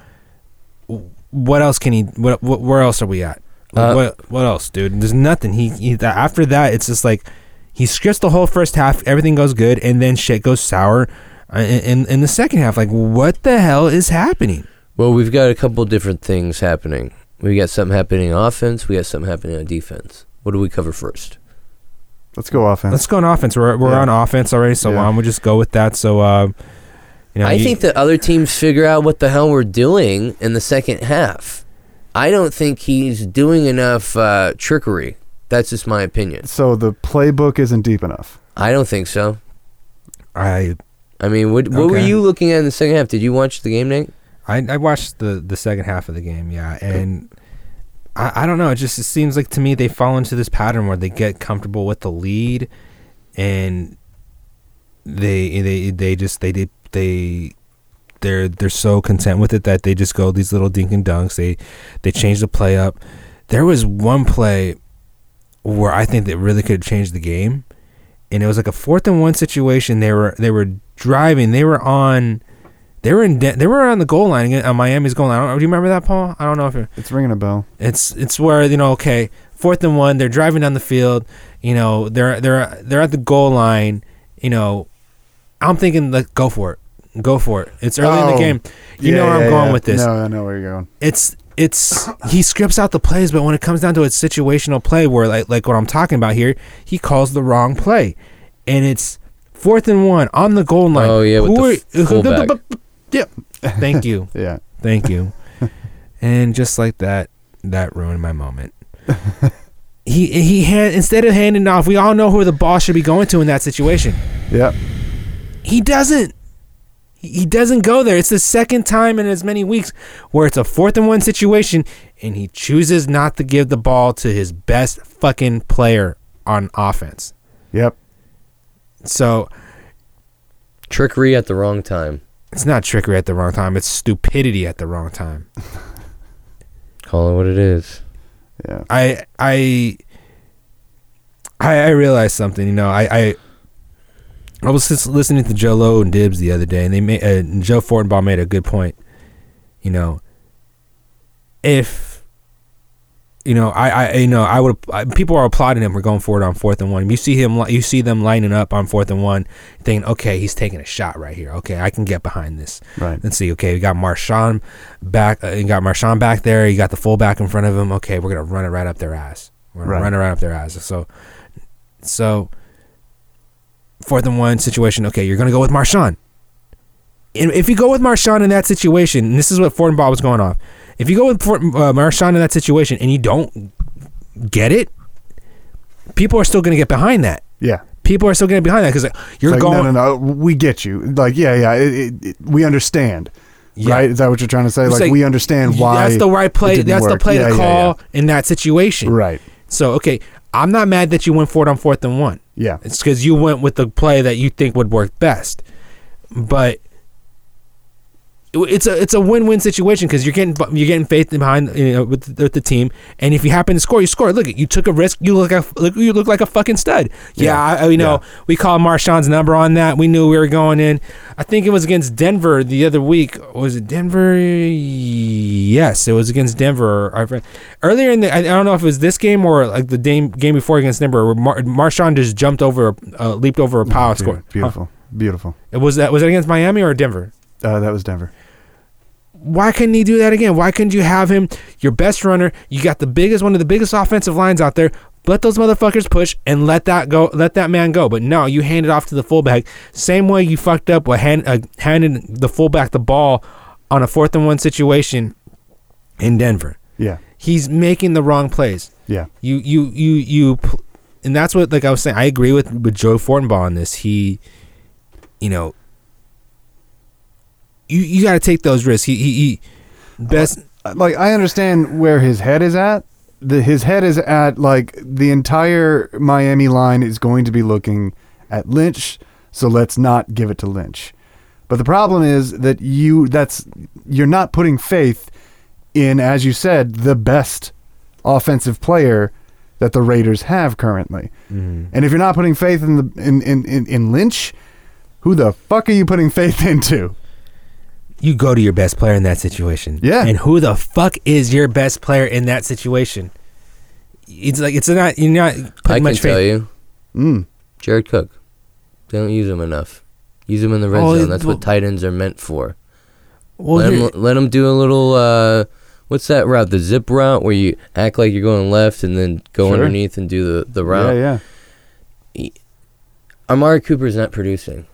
what else can he? What, what where else are we at? Uh, what what else, dude? There's nothing. He, he after that, it's just like he scripts the whole first half. Everything goes good, and then shit goes sour uh, in in, in the second half. Like, what the hell is happening? Well, we've got a couple different things happening. We got something happening on offense. We got something happening on defense. What do we cover first? let's go offense. Let's go on offense. We're we're Yeah. on offense already, so Yeah. why don't we just go with that? So, uh, you know, I you- think that other teams figure out what the hell we're doing in the second half. I don't think he's doing enough uh, trickery. That's just my opinion. so the playbook isn't deep enough. I don't think so. I I mean, what what were you looking at in the second half? Did you watch the game, Nate? I, I watched the, the second half of the game, yeah, and I, I don't know. It just it seems like to me they fall into this pattern where they get comfortable with the lead, and they they they just they they, they they're they're so content with it that they just go these little dink and dunks. They they change the play up. There was one play where I think that really could have changed the game, and it was like a fourth and one situation. They were they were driving. They were on. They were in. De- they were on the goal line on Miami's goal line. I don't, do you remember that, Paul? I don't know if it, It's ringing a bell. it's it's where you know. Okay, fourth and one. They're driving down the field. You know, they're they're they're at the goal line. You know, I'm thinking like go for it, go for it. It's early in the Oh, game. You know Yeah, where I'm going yeah. with this. No, I know where you're going. It's it's he scripts out the plays, but when it comes down to a situational play, where like like what I'm talking about here, he calls the wrong play, and it's fourth and one on the goal line. Oh, yeah, with the Who f- fullback. Yep. Thank you. [laughs] Yeah. Thank you. and just like that, that ruined my moment. [laughs] he he hand instead of handing off, we all know who the ball should be going to in that situation. Yep. He doesn't. He he doesn't go there. It's the second time in as many weeks where it's a fourth and one situation, and he chooses not to give the ball to his best fucking player on offense. Yep. So Trickery at the wrong time. It's not trickery at the wrong time. It's stupidity at the wrong time. [laughs] Call it what it is. Yeah. I I I, I realized something. You know, I I, I was just listening to Joe Lowe and Dibs the other day, and they made uh, Joe Fortenbaugh made a good point. You know, if you know, I, I, you know, I would. I, people are applauding him for going forward on fourth and one. You see him, you see them lining up on fourth and one, thinking, okay, he's taking a shot right here. Okay, I can get behind this. Right. Let's see. Okay, we got Marshawn back. Uh, you got Marshawn back there. You got the fullback in front of him. Okay, we're gonna run it right up their ass. We're gonna Right. run it right up their ass. So, so fourth and one situation. Okay, you're gonna go with Marshawn. And if you go with Marshawn in that situation, and this is what Fortenbaugh was going off. If you go with Fort, uh, Marshawn in that situation and you don't get it, people are still going to get behind that. Yeah. People are still going to get behind that because you're Like, going. no, no, no. We get you. Like, yeah, yeah. It, it, it, we understand. Yeah. Right? Is that what you're trying to say? Like, like, we understand why. That's the right play. That's the play Yeah, to yeah, call in that situation. Right. So okay, I'm not mad that you went for it on fourth and one. Yeah. It's because you went with the play that you think would work best. But it's a it's a win win situation because you're getting you're getting faith behind you know with the, with the team, and if you happen to score, you score. Look, you took a risk. You look like a, look you look like a fucking stud. Yeah, Yeah. I, you know Yeah. we called Marshawn's number on that. We knew we were going in. I think it was against Denver the other week. Was it Denver? Yes, it was against Denver. Earlier in the, I I don't know if it was this game or like the game game before against Denver, where Mar- Marshawn just jumped over, uh, leaped over a power Dude, scored. Beautiful. Beautiful. It was that was it against Miami or Denver? Uh, that was Denver. Why couldn't he do that again? Why couldn't you have him your best runner? You got the biggest one of the biggest offensive lines out there. Let those motherfuckers push and let that go. Let that man go. But no, you hand it off to the fullback. Same way you fucked up with hand, uh, handing the fullback the ball on a fourth and one situation in Denver. Yeah. He's making the wrong plays. Yeah. You you you you, and that's what like I was saying. I agree with with Joe Fortenbaugh on this. He, you know, you you got to take those risks. He he, he best. Uh, like I understand where his head is at. The his head is at like the entire Miami line is going to be looking at Lynch, so let's not give it to Lynch. But the problem is that you that's you're not putting faith in as you said the best offensive player that the Raiders have currently. Mm-hmm. And if you're not putting faith in the in in, in, in Lynch, who the fuck are you putting faith [laughs] into? You go to your best player in that situation. Yeah. And who the fuck is your best player in that situation? It's like it's not you're not putting I can much tell you, Mm. Jared Cook. They don't use him enough. Use him in the red Oh, zone. That's well- what tight ends are meant for. Well, let, here- him, let him do a little. Uh, what's that route? The zip route where you act like you're going left and then go Sure. underneath and do the the Yeah, route. yeah. Amari Cooper's not producing.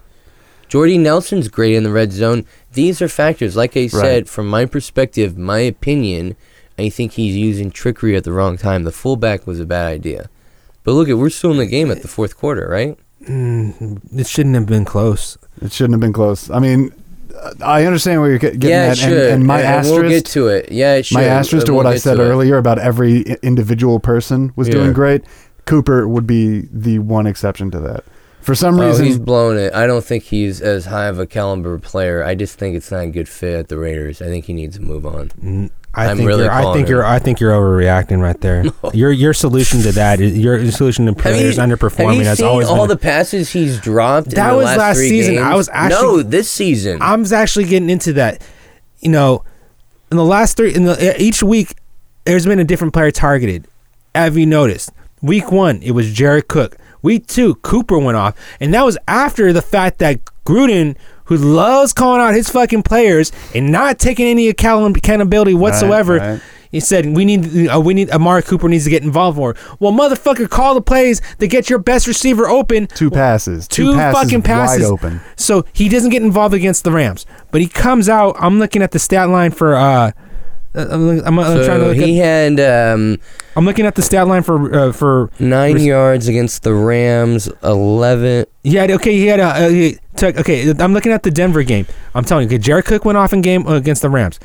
Jordy Nelson's great in the red zone. These are factors. Like I said, Right. from my perspective, my opinion, I think he's using trickery at the wrong time. The fullback was a bad idea. But look at we're still in the game at the fourth quarter, right? Mm, it shouldn't have been close. It shouldn't have been close. I mean, I understand where you're getting yeah, at, it and, and my and asterisk, we'll get to it. Yeah, it should. my asterisk to we'll what I said to it. earlier about every individual person was Yeah. doing great. Cooper would be the one exception to that. For some Oh, reason, he's blown it. I don't think he's as high of a caliber player. I just think it's not a good fit at the Raiders. I think he needs to move on. I I'm think really you're, I think it. you're I think you're overreacting right there. [laughs] Your your solution to that is your solution to Have players you- underperforming have you has seen always all been the passes he's dropped. in That the was last, last three season. I was actually- no this season. I was actually getting into that. You know, in the last three, in the each week, there's been a different player targeted. Have you noticed? Week one, it was Jared Cook. Week two, Cooper went off, and that was after the fact that Gruden, who loves calling out his fucking players and not taking any accountability whatsoever, right. he said we need uh, we need Amari Cooper needs to get involved more. Well, motherfucker, call the plays to get your best receiver open two passes, two, two passes fucking passes wide open. So he doesn't get involved against the Rams, but he comes out. I'm looking at the stat line for. uh I'm, I'm, I'm so trying to look he at. had um, I'm looking at the stat line for uh, for. nine Res- yards against the Rams, eleven. Had okay. He had a. Uh, he took, okay, I'm looking at the Denver game. I'm telling you, okay, Jared Cook went off in game uh, against the Rams.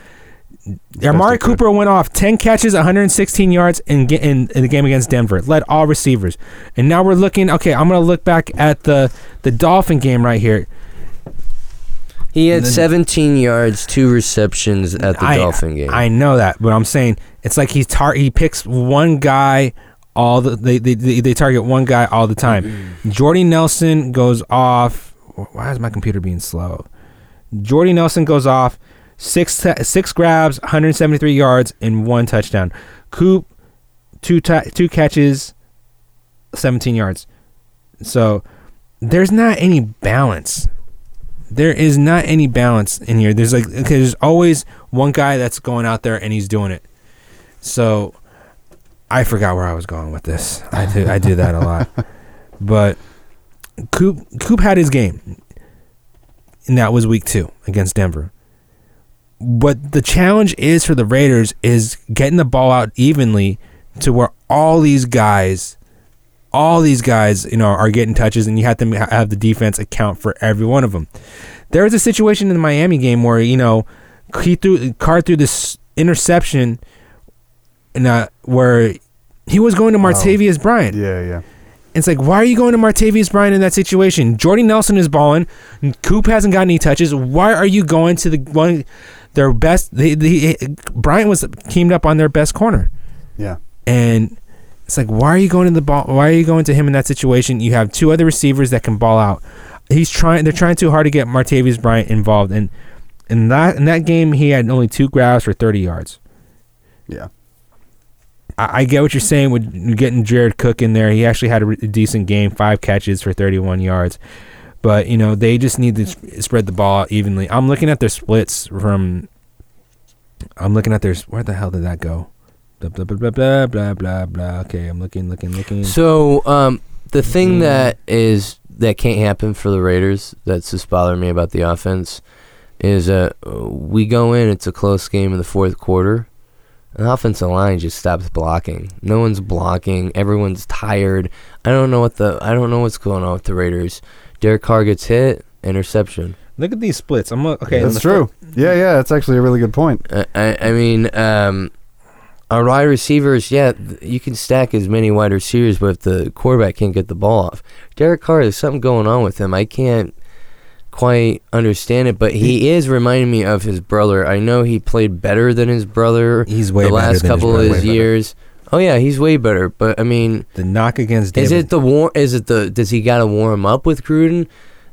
Amari. Cooper went off 10 catches, 116 yards in, in in the game against Denver. Led all receivers, and now we're looking. Okay, I'm gonna look back at the the Dolphin game right here. He had then- 17 yards, two receptions at the I, Dolphin game. I know that, but I'm saying it's like he tar- he picks one guy all the they, they they they target one guy all the time. Mm-hmm. Jordy Nelson goes off. Why is my computer being slow? Jordy Nelson goes off six six grabs, 173 yards, and one touchdown. Coop two ta- two catches, 17 yards. So there's not any balance. There is not any balance in here. There's like okay, there's always one guy that's going out there and he's doing it. So I forgot where I was going with this. I do I do that a lot. [laughs] But Coop Coop had his game. And that was week 2 against Denver. What the challenge is for the Raiders is getting the ball out evenly to where all these guys all these guys, you know, are getting touches, and you have to have the defense account for every one of them. There was a situation in the Miami game where you know he threw Carr threw this interception, and uh, where he was going to Martavis Bryant. Yeah, yeah. It's like, why are you going to Martavis Bryant in that situation? Jordy Nelson is balling. Coop hasn't got any touches. Why are you going to the one their best? They, they, Bryant was teamed up on their best corner, Yeah. and it's like, why are you going to the ball? Why are you going to him in that situation? You have two other receivers that can ball out. He's trying. They're trying too hard to get Martavis Bryant involved, and in that in that game, he had only two grabs for thirty yards. Yeah. I, I get what you're saying with getting Jared Cook in there. He actually had a, re- decent game, five catches for 31 yards. But you know they just need to sp- spread the ball evenly. I'm looking at their splits from. I'm looking at their where the hell did that go? Blah blah blah blah blah blah blah. blah. Okay, I'm looking, looking, looking. So um, the thing Mhm. that is that can't happen for the Raiders that's just bothering me about the offense is uh we go in it's a close game in the fourth quarter. And the offensive line just stops blocking. No one's blocking. Everyone's tired. I don't know what the I don't know what's going on with the Raiders. Derek Carr gets hit, interception. Look at these splits. I'm look- okay. That's the true. Yeah, yeah. That's actually a really good point. I, I, I mean, um, our wide receivers, yeah, you can stack as many wide receivers, but if the quarterback can't get the ball off, Derek Carr, there's something going on with him. I can't quite understand it, but he is reminding me of his brother. I know he played better than his brother He's way the last his couple brother. of his years. Oh yeah, he's way better. But I mean, The knock against is it the war? Is it the? Does he got to warm up with Gruden?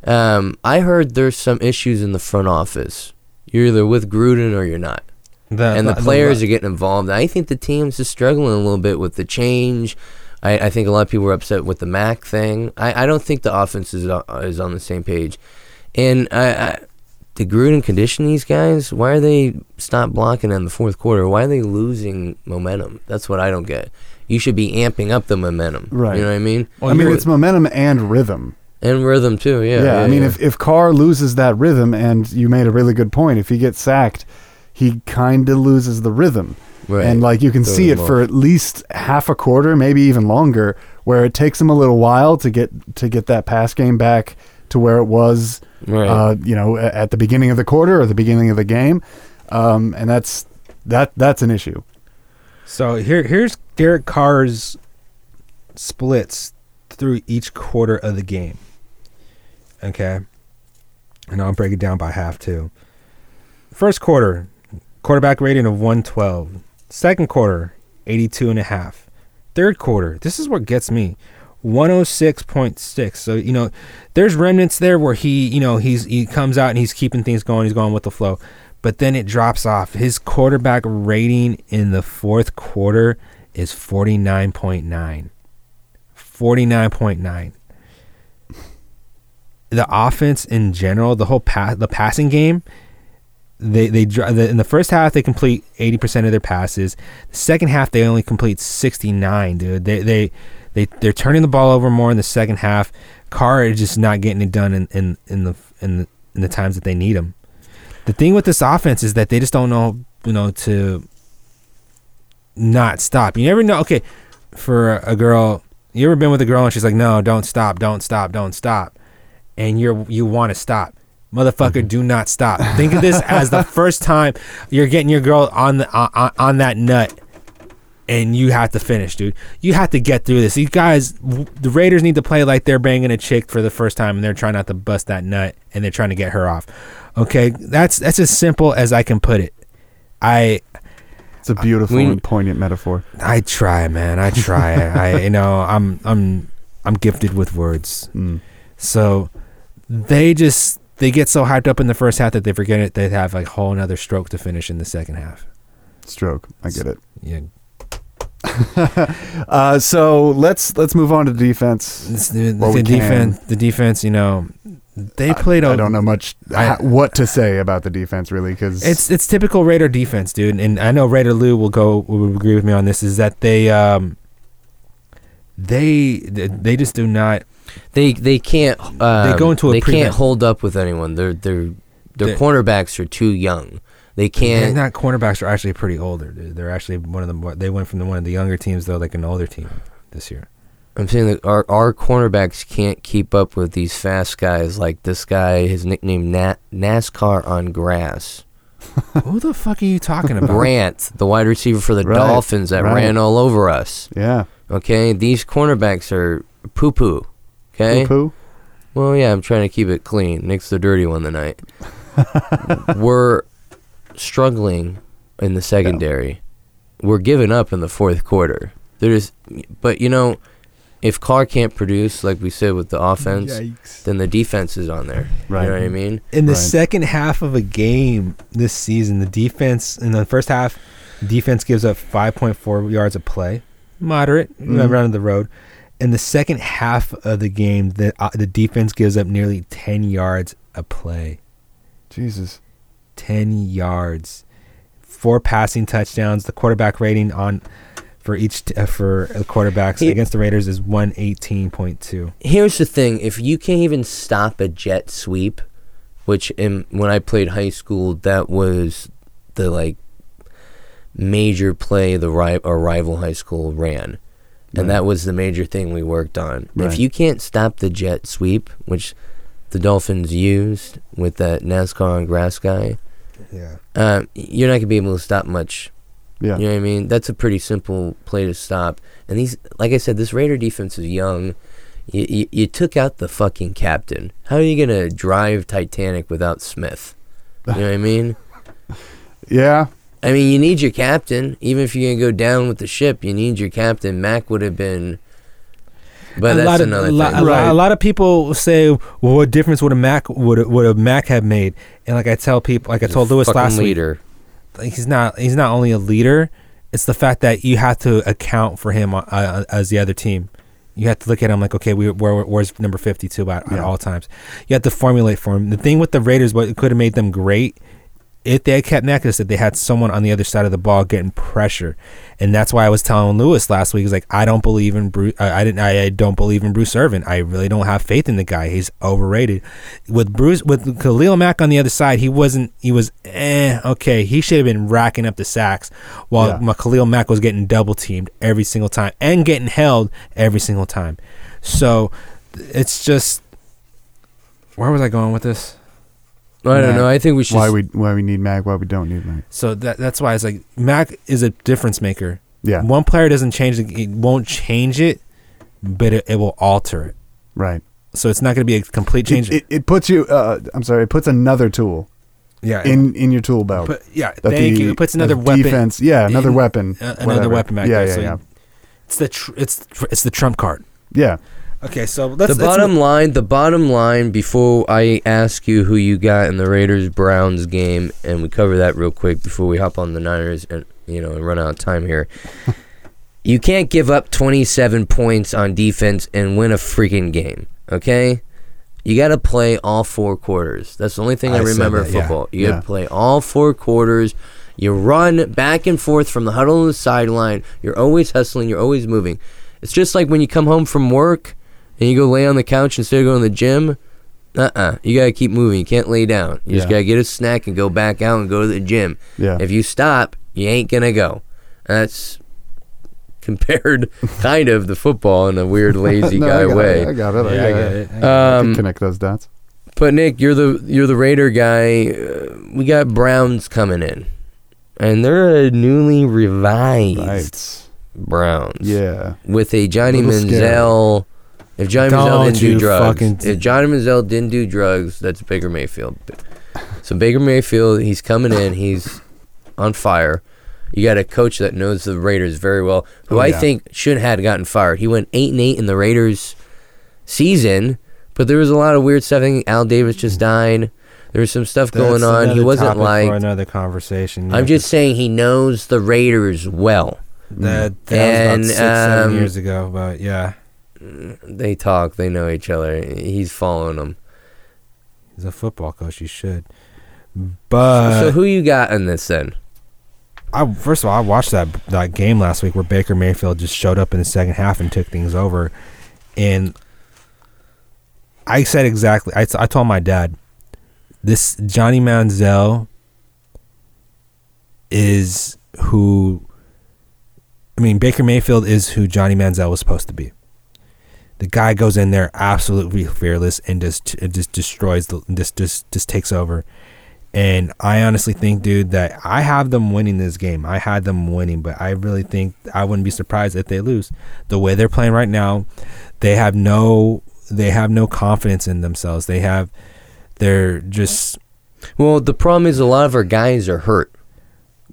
Um, I heard there's some issues in the front office. You're either with Gruden or you're not the, and the players are getting involved. I think the team's just struggling a little bit with the change. I, I think a lot of people are upset with the Mack thing. I, I don't think the offense is, uh, is on the same page. And I, I, did Gruden condition these guys? Why are they stop blocking in the fourth quarter? Why are they losing momentum? That's what I don't get. You should be amping up the momentum. Right. You know what I mean? Well, I mean, you're- it's momentum and rhythm. And rhythm too. Yeah. Yeah, I mean, yeah. if if Carr loses that rhythm, and you made a really good point, if he gets sacked, he kind of loses the rhythm, right. and like you can Throw see it him for at least half a quarter, maybe even longer, where it takes him a little while to get to get that pass game back to where it was, right. uh, you know, at the beginning of the quarter or the beginning of the game, um, and that's that that's an issue. So here, here's Derek Carr's splits through each quarter of the game. Okay, and I'll break it down by half too. First quarter, quarterback rating of 112. Second quarter, 82 and a half. Third quarter, this is what gets me. 106.6. So, you know, there's remnants there where he, you know, he's he comes out and he's keeping things going, he's going with the flow. But then it drops off. His quarterback rating in the fourth quarter is 49.9. 49.9. The offense in general, the whole pass, the passing game, they they in the first half they complete 80% of their passes. The second half they only complete 69, dude. They they they they're turning the ball over more in the second half. Carr is just not getting it done in in, in the in the in the times that they need him. The thing with this offense is that they just don't know, you know, to not stop. You never know. Okay, for a girl, you ever been with a girl and she's like, "No, don't stop, don't stop, don't stop," and you're you want to stop. Motherfucker, do not stop. Think of this as the [laughs] first time you're getting your girl on the on, on that nut, and you have to finish, dude. You have to get through this. These guys, w- the Raiders need to play like they're banging a chick for the first time, and they're trying not to bust that nut, and they're trying to get her off. Okay, that's that's as simple as I can put it. I It's a beautiful We- and poignant metaphor. I try, man. I try. [laughs] I you know I'm I'm I'm gifted with words. Mm. So they just they get so hyped up in the first half that they forget it. They have like a whole another stroke to finish in the second half. Stroke. I get it. Yeah. [laughs] Uh, so let's let's move on to defense. It's the, the we can. defense, the defense, you know, they played. I a- don't know much I- ha- what to say about the defense really because It's it's typical Raider defense, dude. And I know Raider Lou will go will agree with me on this. Is that they um they they just do not. They they can't. Um, go into a They prevent- can't hold up with anyone. They're they're their They- cornerbacks are too young. They And can't. not cornerbacks are actually pretty older. Dude. They're actually one of the more, they went from the one of the younger teams though, like an older team this year. I'm saying that our our cornerbacks can't keep up with these fast guys like this guy. His nickname Na- NASCAR on grass. [laughs] Who the fuck are you talking about? Grant, the wide receiver for the Right, Dolphins that right. ran all over us. yeah. Okay, these cornerbacks are poo poo. Okay. Poo-poo. Well, yeah, I'm trying to keep it clean. Nick's the dirty one tonight. [laughs] We're struggling in the secondary. We're giving up in the fourth quarter. There's, but you know, if Carr can't produce like we said with the offense, then the defense is on there. Right. You know what I mean? In the Right. second half of a game this season, the defense in the first half, defense gives up 5.4 yards a play, moderate Mhm. around the road. In the second half of the game, the uh, the defense gives up nearly 10 yards a play. Jesus. 10 yards, four passing touchdowns. The quarterback rating on for each t- uh, for the quarterbacks He- against the Raiders is 118.2. Here's the thing: if you can't even stop a jet sweep, which in when I played high school, that was the like major play the ri- our rival high school ran, and that was the major thing we worked on. Right. If you can't stop the jet sweep, which the Dolphins used with that NASCAR on grass guy, Yeah. uh, you're not gonna be able to stop much. Yeah. You know what I mean? That's a pretty simple play to stop. And these, like I said, this Raider defense is young. You, you, you took out the fucking captain. How are you gonna drive Titanic without Smith? You know what I mean? [laughs] Yeah. I mean, you need your captain. Even if you're gonna go down with the ship, you need your captain. Mack would have been, but a that's lot of, another lot, thing. a, lot, Right. a lot of people say, "Well, what difference would a Mack would would a Mack have made?" And like I tell people, like I He's a told Lewis fucking last week, leader. like he's not he's not only a leader it's the fact that you have to account for him uh, uh, as the other team you have to look at him like okay we, where, where's number 52 at, at all times you have to formulate for him the thing with the raiders what could have made them great if they had kept Mack is that they had someone on the other side of the ball getting pressure, and that's why I was telling Lewis last week. He's like, I don't believe in Bruce. I, I didn't. I, I don't believe in Bruce Irvin. I really don't have faith in the guy. He's overrated. With Bruce, with Khalil Mack on the other side, he wasn't. He was eh okay. He should have been racking up the sacks while Yeah. my Khalil Mack was getting double teamed every single time and getting held every single time. So it's just. Where was I going with this? I don't Mack. know. I think we should. Why we why we need Mack? Why we don't need Mack? So that that's why it's like Mack is a difference maker. Yeah. One player doesn't change it, it won't change it, but it, it will alter it. Right. So it's not going to be a complete change. It, it, it puts you. Uh, I'm sorry. It puts another tool yeah. in in your tool belt. but yeah, that thank the- you. It puts another weapon. Defense. Yeah. Another in- weapon. uh, another whatever. weapon back yeah, there. Yeah. So Yeah. It's the tr- it's it's the trump card. Yeah. Okay, so let's the let's bottom line, the bottom line. Before I ask you who you got in the Raiders Browns game, and we cover that real quick before we hop on the Niners and you know and run out of time here. [laughs] you can't give up 27 points on defense and win a freaking game. Okay, you got to play all four quarters. That's the only thing I, I remember that, in yeah. football. You Yeah. got to play all four quarters. You run back and forth from the huddle to the sideline. You're always hustling. You're always moving. It's just like when you come home from work and you go lay on the couch instead of going to the gym. Uh-uh. You gotta keep moving. You can't lay down. You just Yeah. gotta get a snack and go back out and go to the gym. Yeah. If you stop, you ain't gonna go. That's compared [laughs] kind of the football in a weird lazy [laughs] No, guy got way. It, I got it. I Yeah, got I it. get it. I get it. I can Um, connect those dots. but Nick, you're the you're the Raider guy. Uh, we got Browns coming in, and they're a newly revised Right. Browns. Yeah. with a Johnny Manziel. scary. If Johnny Manziel didn't do drugs, fucking- if Johnny Manziel didn't do drugs, that's Baker Mayfield. So Baker Mayfield, he's coming in, he's on fire. You got a coach that knows the Raiders very well, who Oh, I yeah. think should have gotten fired. He went eight and eight in the Raiders season, but there was a lot of weird stuff. I think Al Davis just died. There was some stuff going That's on. He wasn't like for another conversation. I'm just saying he knows the Raiders well. That, that And, was about six, seven um, years ago, but yeah, They talk. They know each other. He's following them. he's a football coach. You should. But so who you got in this then? I first of all, I watched that that game last week where Baker Mayfield just showed up in the second half and took things over, and I said exactly. I, I told my dad, this Johnny Manziel is who. I mean, Baker Mayfield is who Johnny Manziel was supposed to be. The guy goes in there absolutely fearless and just just destroys the just just just takes over. And I honestly think, dude, that I have them winning this game. I had them winning, but I really think I wouldn't be surprised if they lose. The way they're playing right now, they have no they have no confidence in themselves. They have they're just Well, the problem is a lot of our guys are hurt.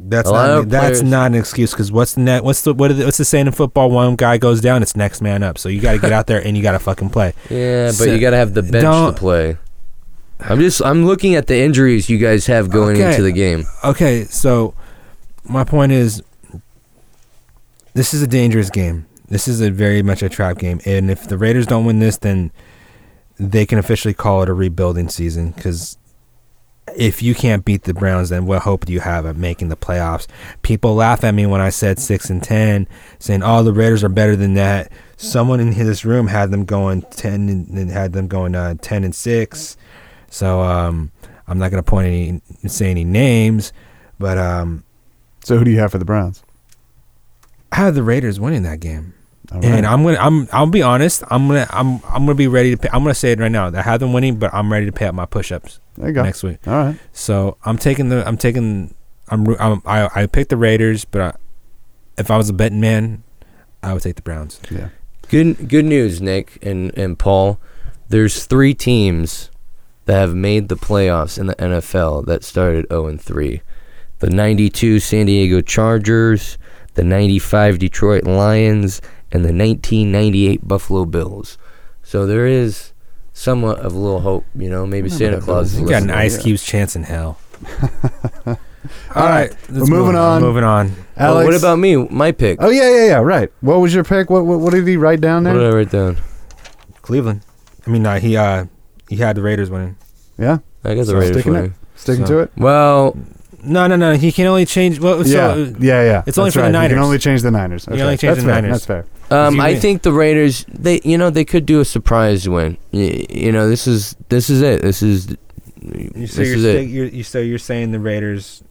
That's A not that's players- not an excuse because what's the net what's the what is what's the saying in football? One guy goes down, it's next man up. So you got to get out there and you got to fucking play. [laughs] Yeah, but So- you got to have the bench to play. I'm just I'm looking at the injuries you guys have going Okay. into the game. Okay, so my point is this is a dangerous game. This is a very much a trap game, and if the Raiders don't win this, then they can officially call it a rebuilding season. Because if you can't beat the Browns, then what hope do you have of making the playoffs? People laugh at me when I said six and ten, saying, "Oh, the Raiders are better than that." Someone in this room had them going ten and, and had them going uh, ten and six. So um, I'm not gonna point any say any names, but um, So who do you have for the Browns? I have the Raiders winning that game. All And. I'm gonna, I'm, I'll be honest. I'm gonna, I'm, I'm gonna be ready to. Pay, I'm gonna say it right now. I have them winning, but I'm ready to pay up my push-ups there you go. next week. All right. So I'm taking the, I'm taking, I'm, I'm I, I picked the Raiders, but I, if I was a betting man, I would take the Browns. Yeah. Good good news, Nick and and Paul. There's three teams that have made the playoffs in the NFL that started 0 and 3. The 92 San Diego Chargers, the 95 Detroit Lions, and the 1998 Buffalo Bills. So there is somewhat of a little hope, you know. Maybe Remember Santa Claus is Bills. You got an listening. Ice yeah. Cube's chance in hell. [laughs] All All right, right, let's we're moving move on. Moving on. Oh, Alex. what about me? My pick. Oh yeah, yeah, yeah. Right. What was your pick? What what, what did he write down there? What there? did I write down? Cleveland. I mean, uh, he, uh, he had the Raiders winning. Yeah. I got the So Raiders sticking it? winning. Sticking So- to it. Well, No, no, no. He can only change. Well, yeah. so, yeah. Yeah. it's only That's for the right. You Niners. can only change the Niners. You That's can only change That's the fair. Niners. That's fair. Um, I think the Raiders, they, you know, they could do a surprise win. You, you know, this is this is it. This is this so you're, is it. you're, you so you're saying the Raiders.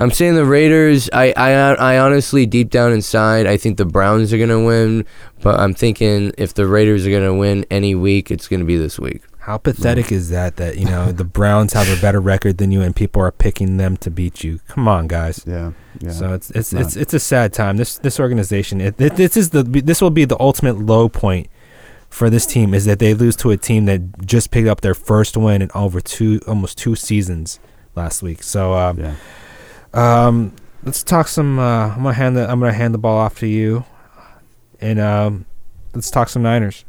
I'm saying the Raiders. I, I I honestly, deep down inside, I think the Browns are gonna win. But I'm thinking if the Raiders are gonna win any week, it's gonna be this week. How pathetic is that? That you know the Browns have a better record than you, and people are picking them to beat you. Come on, guys. Yeah. Yeah. So it's it's Not- it's it's a sad time. This this organization. It, it, this is the this will be the ultimate low point for this team is that they lose to a team that just picked up their first win in over two almost two seasons last week. So um, yeah. um, let's talk some. Uh, I'm gonna hand the I'm gonna hand the ball off to you, and um, let's talk some Niners.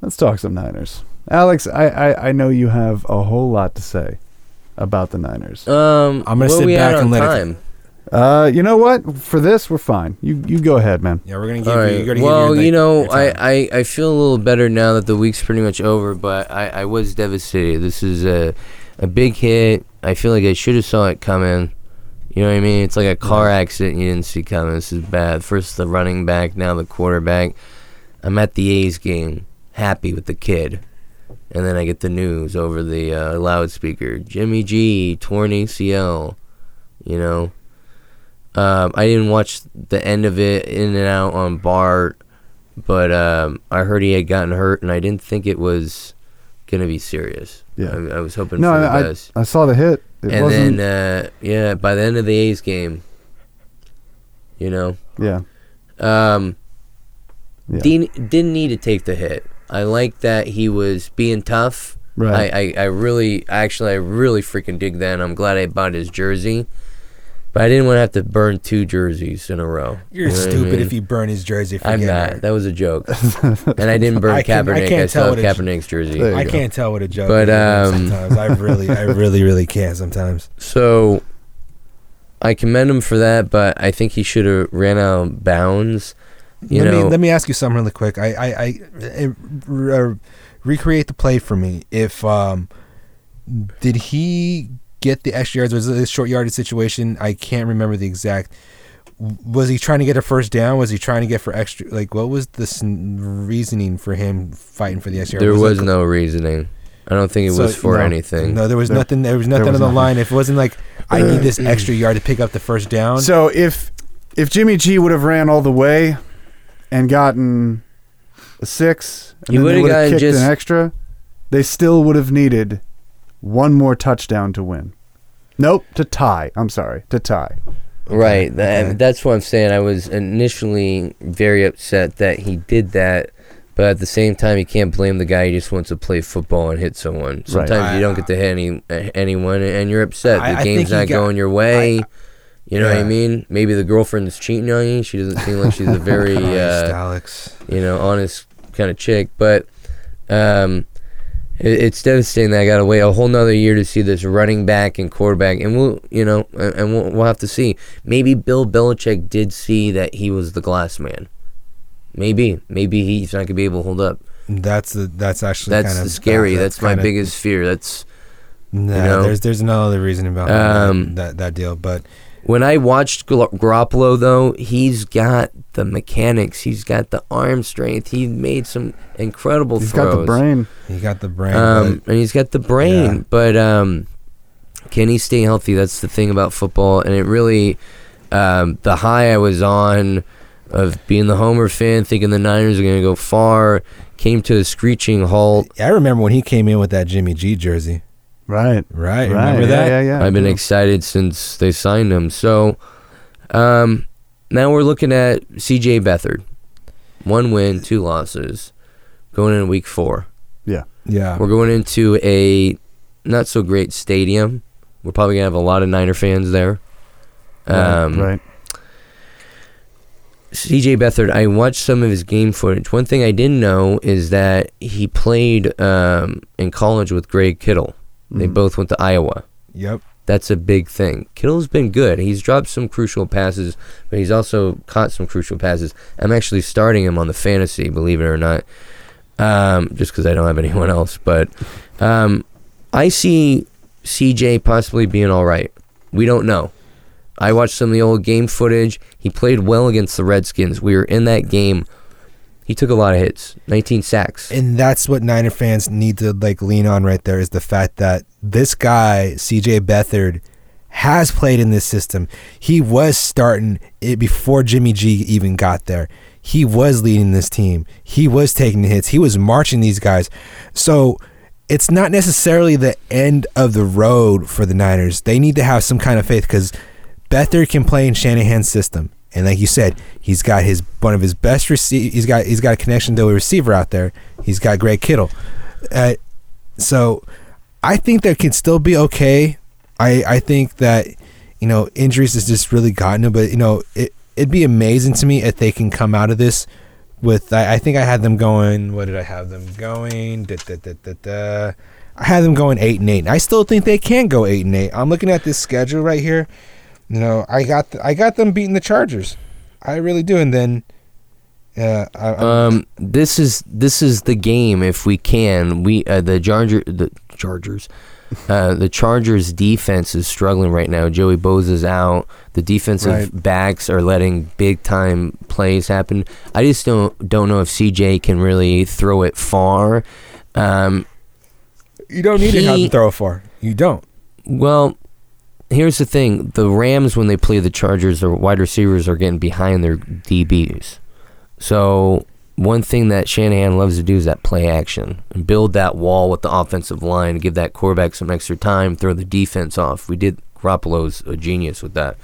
Let's talk some Niners. Alex, I, I I know you have a whole lot to say about the Niners. Um, I'm gonna sit back and on let it- Uh, you know what? For this, we're fine. You you go ahead, man. Yeah, we're gonna give All you. right. You're gonna give Well, your, you know, I. I, I feel a little better now that the week's pretty much over, but I, I was devastated. This is a a big hit. I feel like I should have saw it coming. You know what I mean? It's like a car accident you didn't see coming. This is bad. First the running back, now the quarterback. I'm at the A's game, happy with the kid. And then I get the news over the uh, loudspeaker. Jimmy G, torn ACL. You know? Um, I didn't watch the end of it in and out on Bart, but um, I heard he had gotten hurt, and I didn't think it was gonna be serious. Yeah. I, I was hoping No, for the I, best. I saw the hit. It and wasn't. then, uh, yeah, by the end of the A's game, you know, yeah. um, Yeah. Dean didn't need to take the hit. I like that he was being tough. Right. I, I, I really, actually, I really freaking dig that. And I'm glad I bought his jersey. But I didn't want to have to burn two jerseys in a row. You're You know what I stupid mean? if you burn his jersey. I'm forget not. it. That was a joke. [laughs] and I didn't burn I can- I Kaepernick. I, can't still tell have what it's- Kaepernick's jersey. I go. can't tell what a joke But, is um, sometimes. I really, I really, really can't sometimes. [laughs] So, I commend him for that, but I think he should have ran out of bounds. You let know, me let me ask you something really quick. I I, I, I uh, recreate the play for me. If um, did he get the extra yards? Was it a short yardage situation? I can't remember the exact. Was he trying to get a first down? Was he trying to get for extra? Like, what was the reasoning for him fighting for the extra? Yard? There yard? was it- no reasoning. I don't think it So, was for no. anything. No, there was There- nothing. There was nothing was on the nothing. line. If it wasn't like I need this [clears throat] extra yard to pick up the first down. So if if Jimmy G would have ran all the way and gotten a six, and He then they would've would have gotten kicked just- an extra, they still would have needed one more touchdown to win. Nope, to tie. I'm sorry, to tie. Right. That, Okay. That's what I'm saying. I was initially very upset that he did that, but at the same time, you can't blame the guy He just wants to play football and hit someone. Right. Sometimes you don't get to hit any uh, anyone, and you're upset. The I game's think he not got- going your way. You know what I mean? Maybe the girlfriend is cheating on you. She doesn't seem like she's a [laughs] very, Christ, uh, Alex. you know, honest kind of chick. But um, it, it's devastating that I got to wait a whole nother year to see this running back and quarterback, and we'll, you know, and we'll, we'll have to see. Maybe Bill Belichick did see that he was the glass man. Maybe, maybe he's not gonna be able to hold up. That's the that's actually That's kind of scary. that's my kinda- biggest fear. That's Nah, know? there's there's no other reason about Um, that, that that deal, but when I watched Gar- Garoppolo though, he's got the mechanics. He's got the arm strength. He made some incredible He's throws. got the brain. he got the brain. um, and he's got the brain. Yeah. But um, can he stay healthy? That's the thing about football, and it really um, the high I was on of being the Homer fan, thinking the Niners are going to go far, came to a screeching halt. I remember when he came in with that Jimmy G jersey. Right. Right, Right. remember yeah, that? Yeah, yeah. I've been yeah. excited since they signed him. So um, now we're looking at C.J. Beathard, one win, two losses, going in week four. Yeah, Yeah. We're going into a not so great stadium. We're probably gonna have a lot of Niner fans there. Um, right. CJ Beathard, I watched some of his game footage. One thing I didn't know is that he played um, in college with Greg Kittle. They Mhm. both went to Iowa. yep. That's a big thing. Kittle's been good. He's dropped some crucial passes, but he's also caught some crucial passes. I'm actually starting him on the fantasy, believe it or not, um, just because I don't have anyone else. But um, I see CJ possibly being all right. We don't know. I watched some of the old game footage. He played well against the Redskins. We were in that game. He took a lot of hits, 19 sacks. And that's what Niner fans need to like lean on right there is the fact that this guy, CJ Beathard, has played in this system. He was starting it before Jimmy G even got there. He was leading this team. He was taking the hits. He was marching these guys. So it's not necessarily the end of the road for the Niners. They need to have some kind of faith because Beathard can play in Shanahan's system. And like you said, he's got his one of his best receive. He's got he's got a connection to a receiver out there. He's got Greg Kittle. Uh, so I think that can still be okay. I I think that you know injuries has just really gotten him, but you know it it'd be amazing to me if they can come out of this with. I, I think I had them going. What did I have them going? Da, da, da. I had them going eight and eight. And I still think they can go eight and eight. I'm looking at this schedule right here. You know, I got the, I got them beating the Chargers. I really do. And then, uh, I, Um, this is this is the game. If we can, we uh, the Charger the Chargers, uh, the Chargers defense is struggling right now. Joey Bosa's out. The defensive Right. backs are letting big time plays happen. I just don't don't know if CJ can really throw it far. Um, you don't need to have he- them throw it far. You don't. well, here's the thing: the Rams, when they play the Chargers, their wide receivers are getting behind their DBs. So one thing that Shanahan loves to do is that play action and build that wall with the offensive line, give that quarterback some extra time, throw the defense off. We did. Garoppolo's a genius with that.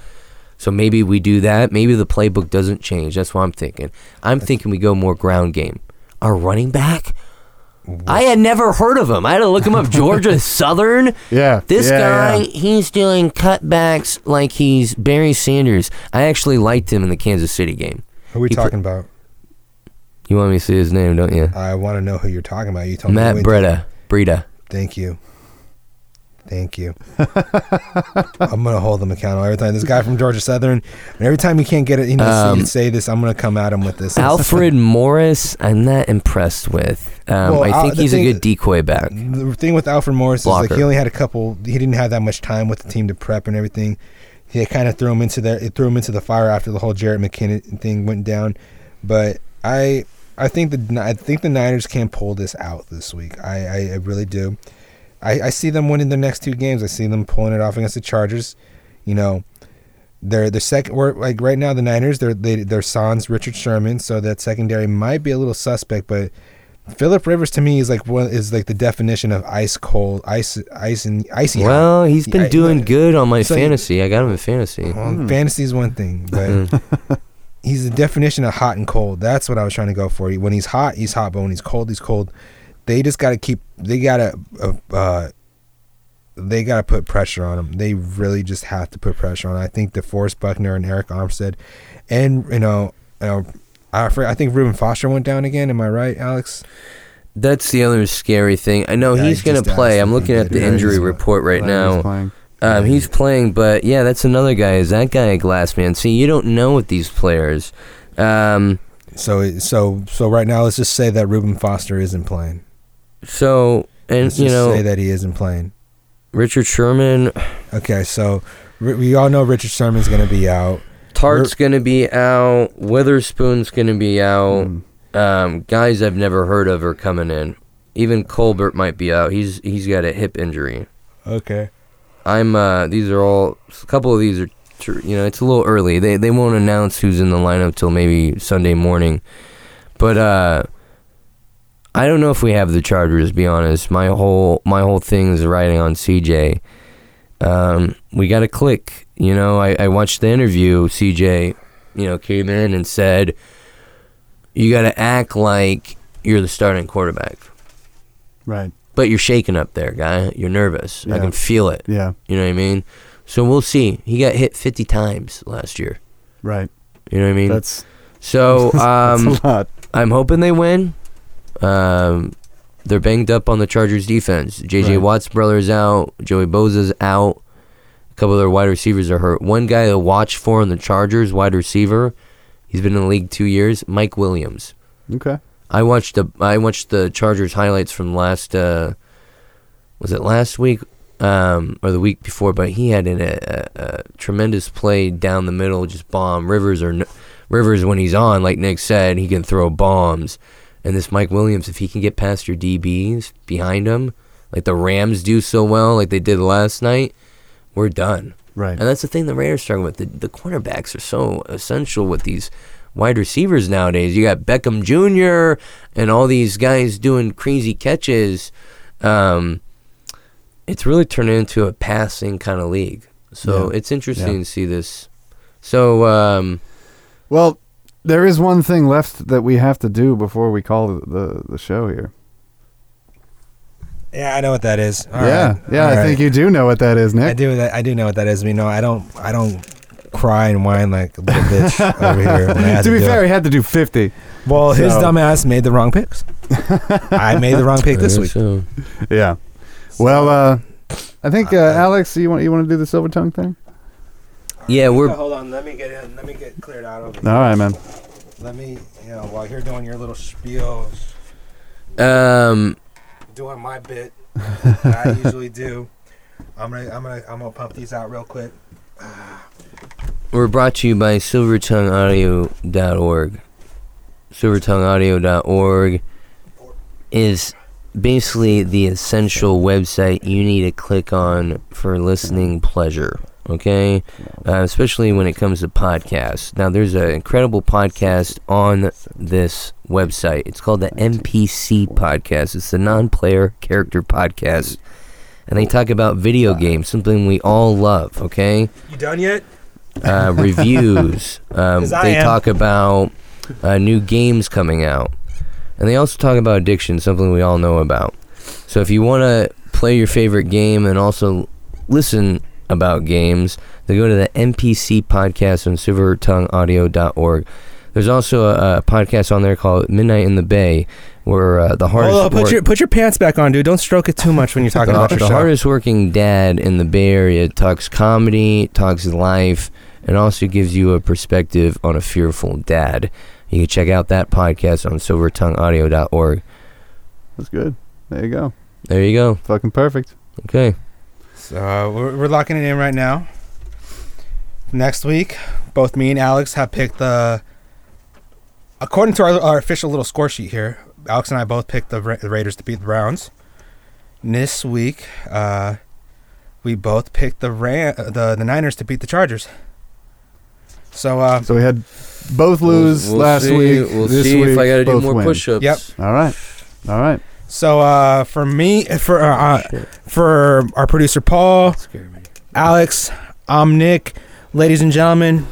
So maybe we do that. Maybe the playbook doesn't change. That's what I'm thinking. I'm thinking we go more ground game. Our running back. I had never heard of him. I had to look him up. Georgia [laughs] Southern. Yeah. This yeah, guy, yeah. he's doing cutbacks like he's Barry Sanders. I actually liked him in the Kansas City game. Who are we He talking about? You want me to say his name, don't you? I want to know who you're talking about. You told Matt me. Breida. Breida. Thank you. Thank you. [laughs] I'm gonna hold him accountable every time. This guy from Georgia Southern, and every time he can't get it, he needs Um, to say this. I'm gonna come at him with this. Alfred [laughs] Morris, I'm not impressed with. Um, Well, I uh, think he's thing- a good decoy back. The thing with Alfred Morris is like he only had a couple. He didn't have that much time with the team to prep and everything. He kind of threw him into the it threw him into the fire after the whole Jerick McKinnon thing went down. But I I think the I think the Niners can pull this out this week. I I, I really do. I, I see them winning the next two games. I see them pulling it off against the Chargers. You know, they're the second. We're like right now the Niners. They're they, they're Sans Richard Sherman, so that secondary might be a little suspect, but. Philip Rivers to me is like one is like the definition of ice cold, ice, ice and icy. hot. Well, he's been Yeah, doing yeah. good on my So- fantasy. I got him in fantasy. Well, hmm. fantasy is one thing, but mm-hmm. he's the definition of hot and cold. That's what I was trying to go for. When he's hot, he's hot, but when he's cold, he's cold. They just got to keep. They got to. Uh, uh, they got to put pressure on them. They really just have to put pressure on. Him. I think the DeForest Buckner and Arik Armstead, and you know, you know, I, I think Reuben Foster went down again. Am I right, Alex? That's the other scary thing. I know Yeah, he's he going to play. I'm looking at the Yeah, injury he's- report right Glad he's now. playing. Um, he's playing, but yeah, that's another guy. Is that guy a glass man? See, you don't know with these players. Um, So so so right now, let's just say that Reuben Foster isn't playing. So and Let's you know say that he isn't playing. Richard Sherman, Okay, so we all know Richard Sherman's going to be out. Tartt's going to be out. Witherspoon's going to be out. Mm. Um, guys I've never heard of are coming in. Even Colbert might be out. He's he's got a hip injury. Okay. I'm uh these are all a couple of these are tr- you know it's a little early. They they won't announce who's in the lineup till maybe Sunday morning. But uh I don't know if we have the Chargers to be honest. My whole my whole thing is riding on CJ. Um we got to click, you know. I I watched the interview CJ, you know, came in and said you got to act like you're the starting quarterback. Right. But you're shaking up there, guy. You're nervous. Yeah. I can feel it. Yeah. You know what I mean? So we'll see. He got hit 50 times last year. Right. You know what I mean? That's, so [laughs] that's um, a lot. I'm hoping they win. Um, they're banged up on the Chargers defense. J.J. Right. Watt's brother's out. Joey Bosa's out. A couple of their wide receivers are hurt. One guy to watch for on the Chargers, wide receiver, he's been in the league two years. Mike Williams. Okay. I watched the I watched the Chargers highlights from last uh, was it last week um, or the week before? But he had an, a, a tremendous play down the middle, just bomb Rivers or Rivers when he's on, like Nick said, he can throw bombs. And this Mike Williams, if he can get past your DBs behind him, like the Rams do so well, like they did last night, we're done. Right. And that's the thing the Raiders struggle with. The, the cornerbacks are so essential with these wide receivers nowadays. You got Beckham Jr. and all these guys doing crazy catches. Um, it's really turning into a passing kind of league. So Yeah. it's interesting Yeah. to see this. So um, Well, there is one thing left that we have to do before we call the, the, the show here. Yeah, I know what that is. All yeah. right. Yeah, All I right. think you do know what that is, Nick. I do that. I do know what that is. You know, I don't. I don't cry and whine like a little bitch [laughs] over here. When I had to to be do fair, it. he had to do 50. well, his So- dumbass made the wrong picks. [laughs] I made the wrong pick this week. So Yeah. Well, uh, I think, uh, Alex, you want you want to do the silver tongue thing? yeah, we're Hold on. Let me get in. Let me get cleared out over All right, man. Let me, you know, while you're doing your little spiels, um, doing my bit that I usually do. I'm gonna, I'm gonna, I'm gonna pump these out real quick. [sighs] we're brought to you by SilvertongueAudio.org. SilvertongueAudio.org is basically the essential website you need to click on for listening pleasure. Okay, uh, especially when it comes to podcasts. Now, there's an incredible podcast on this website. It's called the NPC Podcast. It's the non-player character podcast, and they talk about video games, something we all love. Okay, You done yet? uh, [laughs] reviews. Um, they am. talk about uh, new games coming out, and they also talk about addiction, something we all know about. So if you want to play your favorite game and also listen about games, then go to the NPC podcast on SilvertongueAudio.org. There's also a, a podcast on there called Midnight in the Bay, where uh, the hardest Hold on, put work- your put your pants back on, dude. Don't stroke it too much when you're talking [laughs] the, about your the show. hardest working dad in the Bay Area talks comedy, talks life, and also gives you a perspective on a fearful dad. You can check out that podcast on silvertongueaudio.org. That's good. There you go. There you go. Fucking perfect. Okay. So uh, we're, we're locking it in right now. Next week, both me and Alex have picked the. According to our, our official little score sheet here, Alex and I both picked the, Ra- the Raiders to beat the Browns. This week, uh, we both picked the Ram- the the Niners to beat the Chargers. So uh, So we had both lose We'll- we'll last see- week. We'll this see week, if I got to do both more win. push-ups. Yep. All right. All right. So uh, for me, for uh, Shit. for our producer Paul, Alex, I'm Nick. Ladies and gentlemen,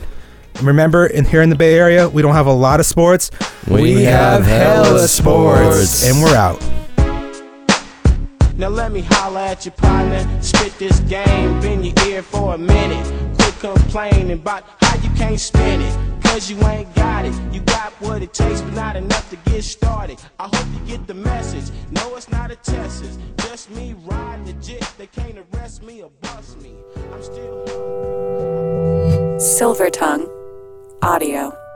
remember, in here in the Bay Area, we don't have a lot of sports. We have hella sports. And we're out. Now let me holler at your partner, spit this game, bend your ear for a minute. Quit complaining about how you can't spin it. Cause you ain't got it. You got what it takes, but not enough to get started. I hope you get the message. No, it's not a test. It's just me riding the jit. They can't arrest me or bust me. I'm still hungry. Silver Tongue Audio.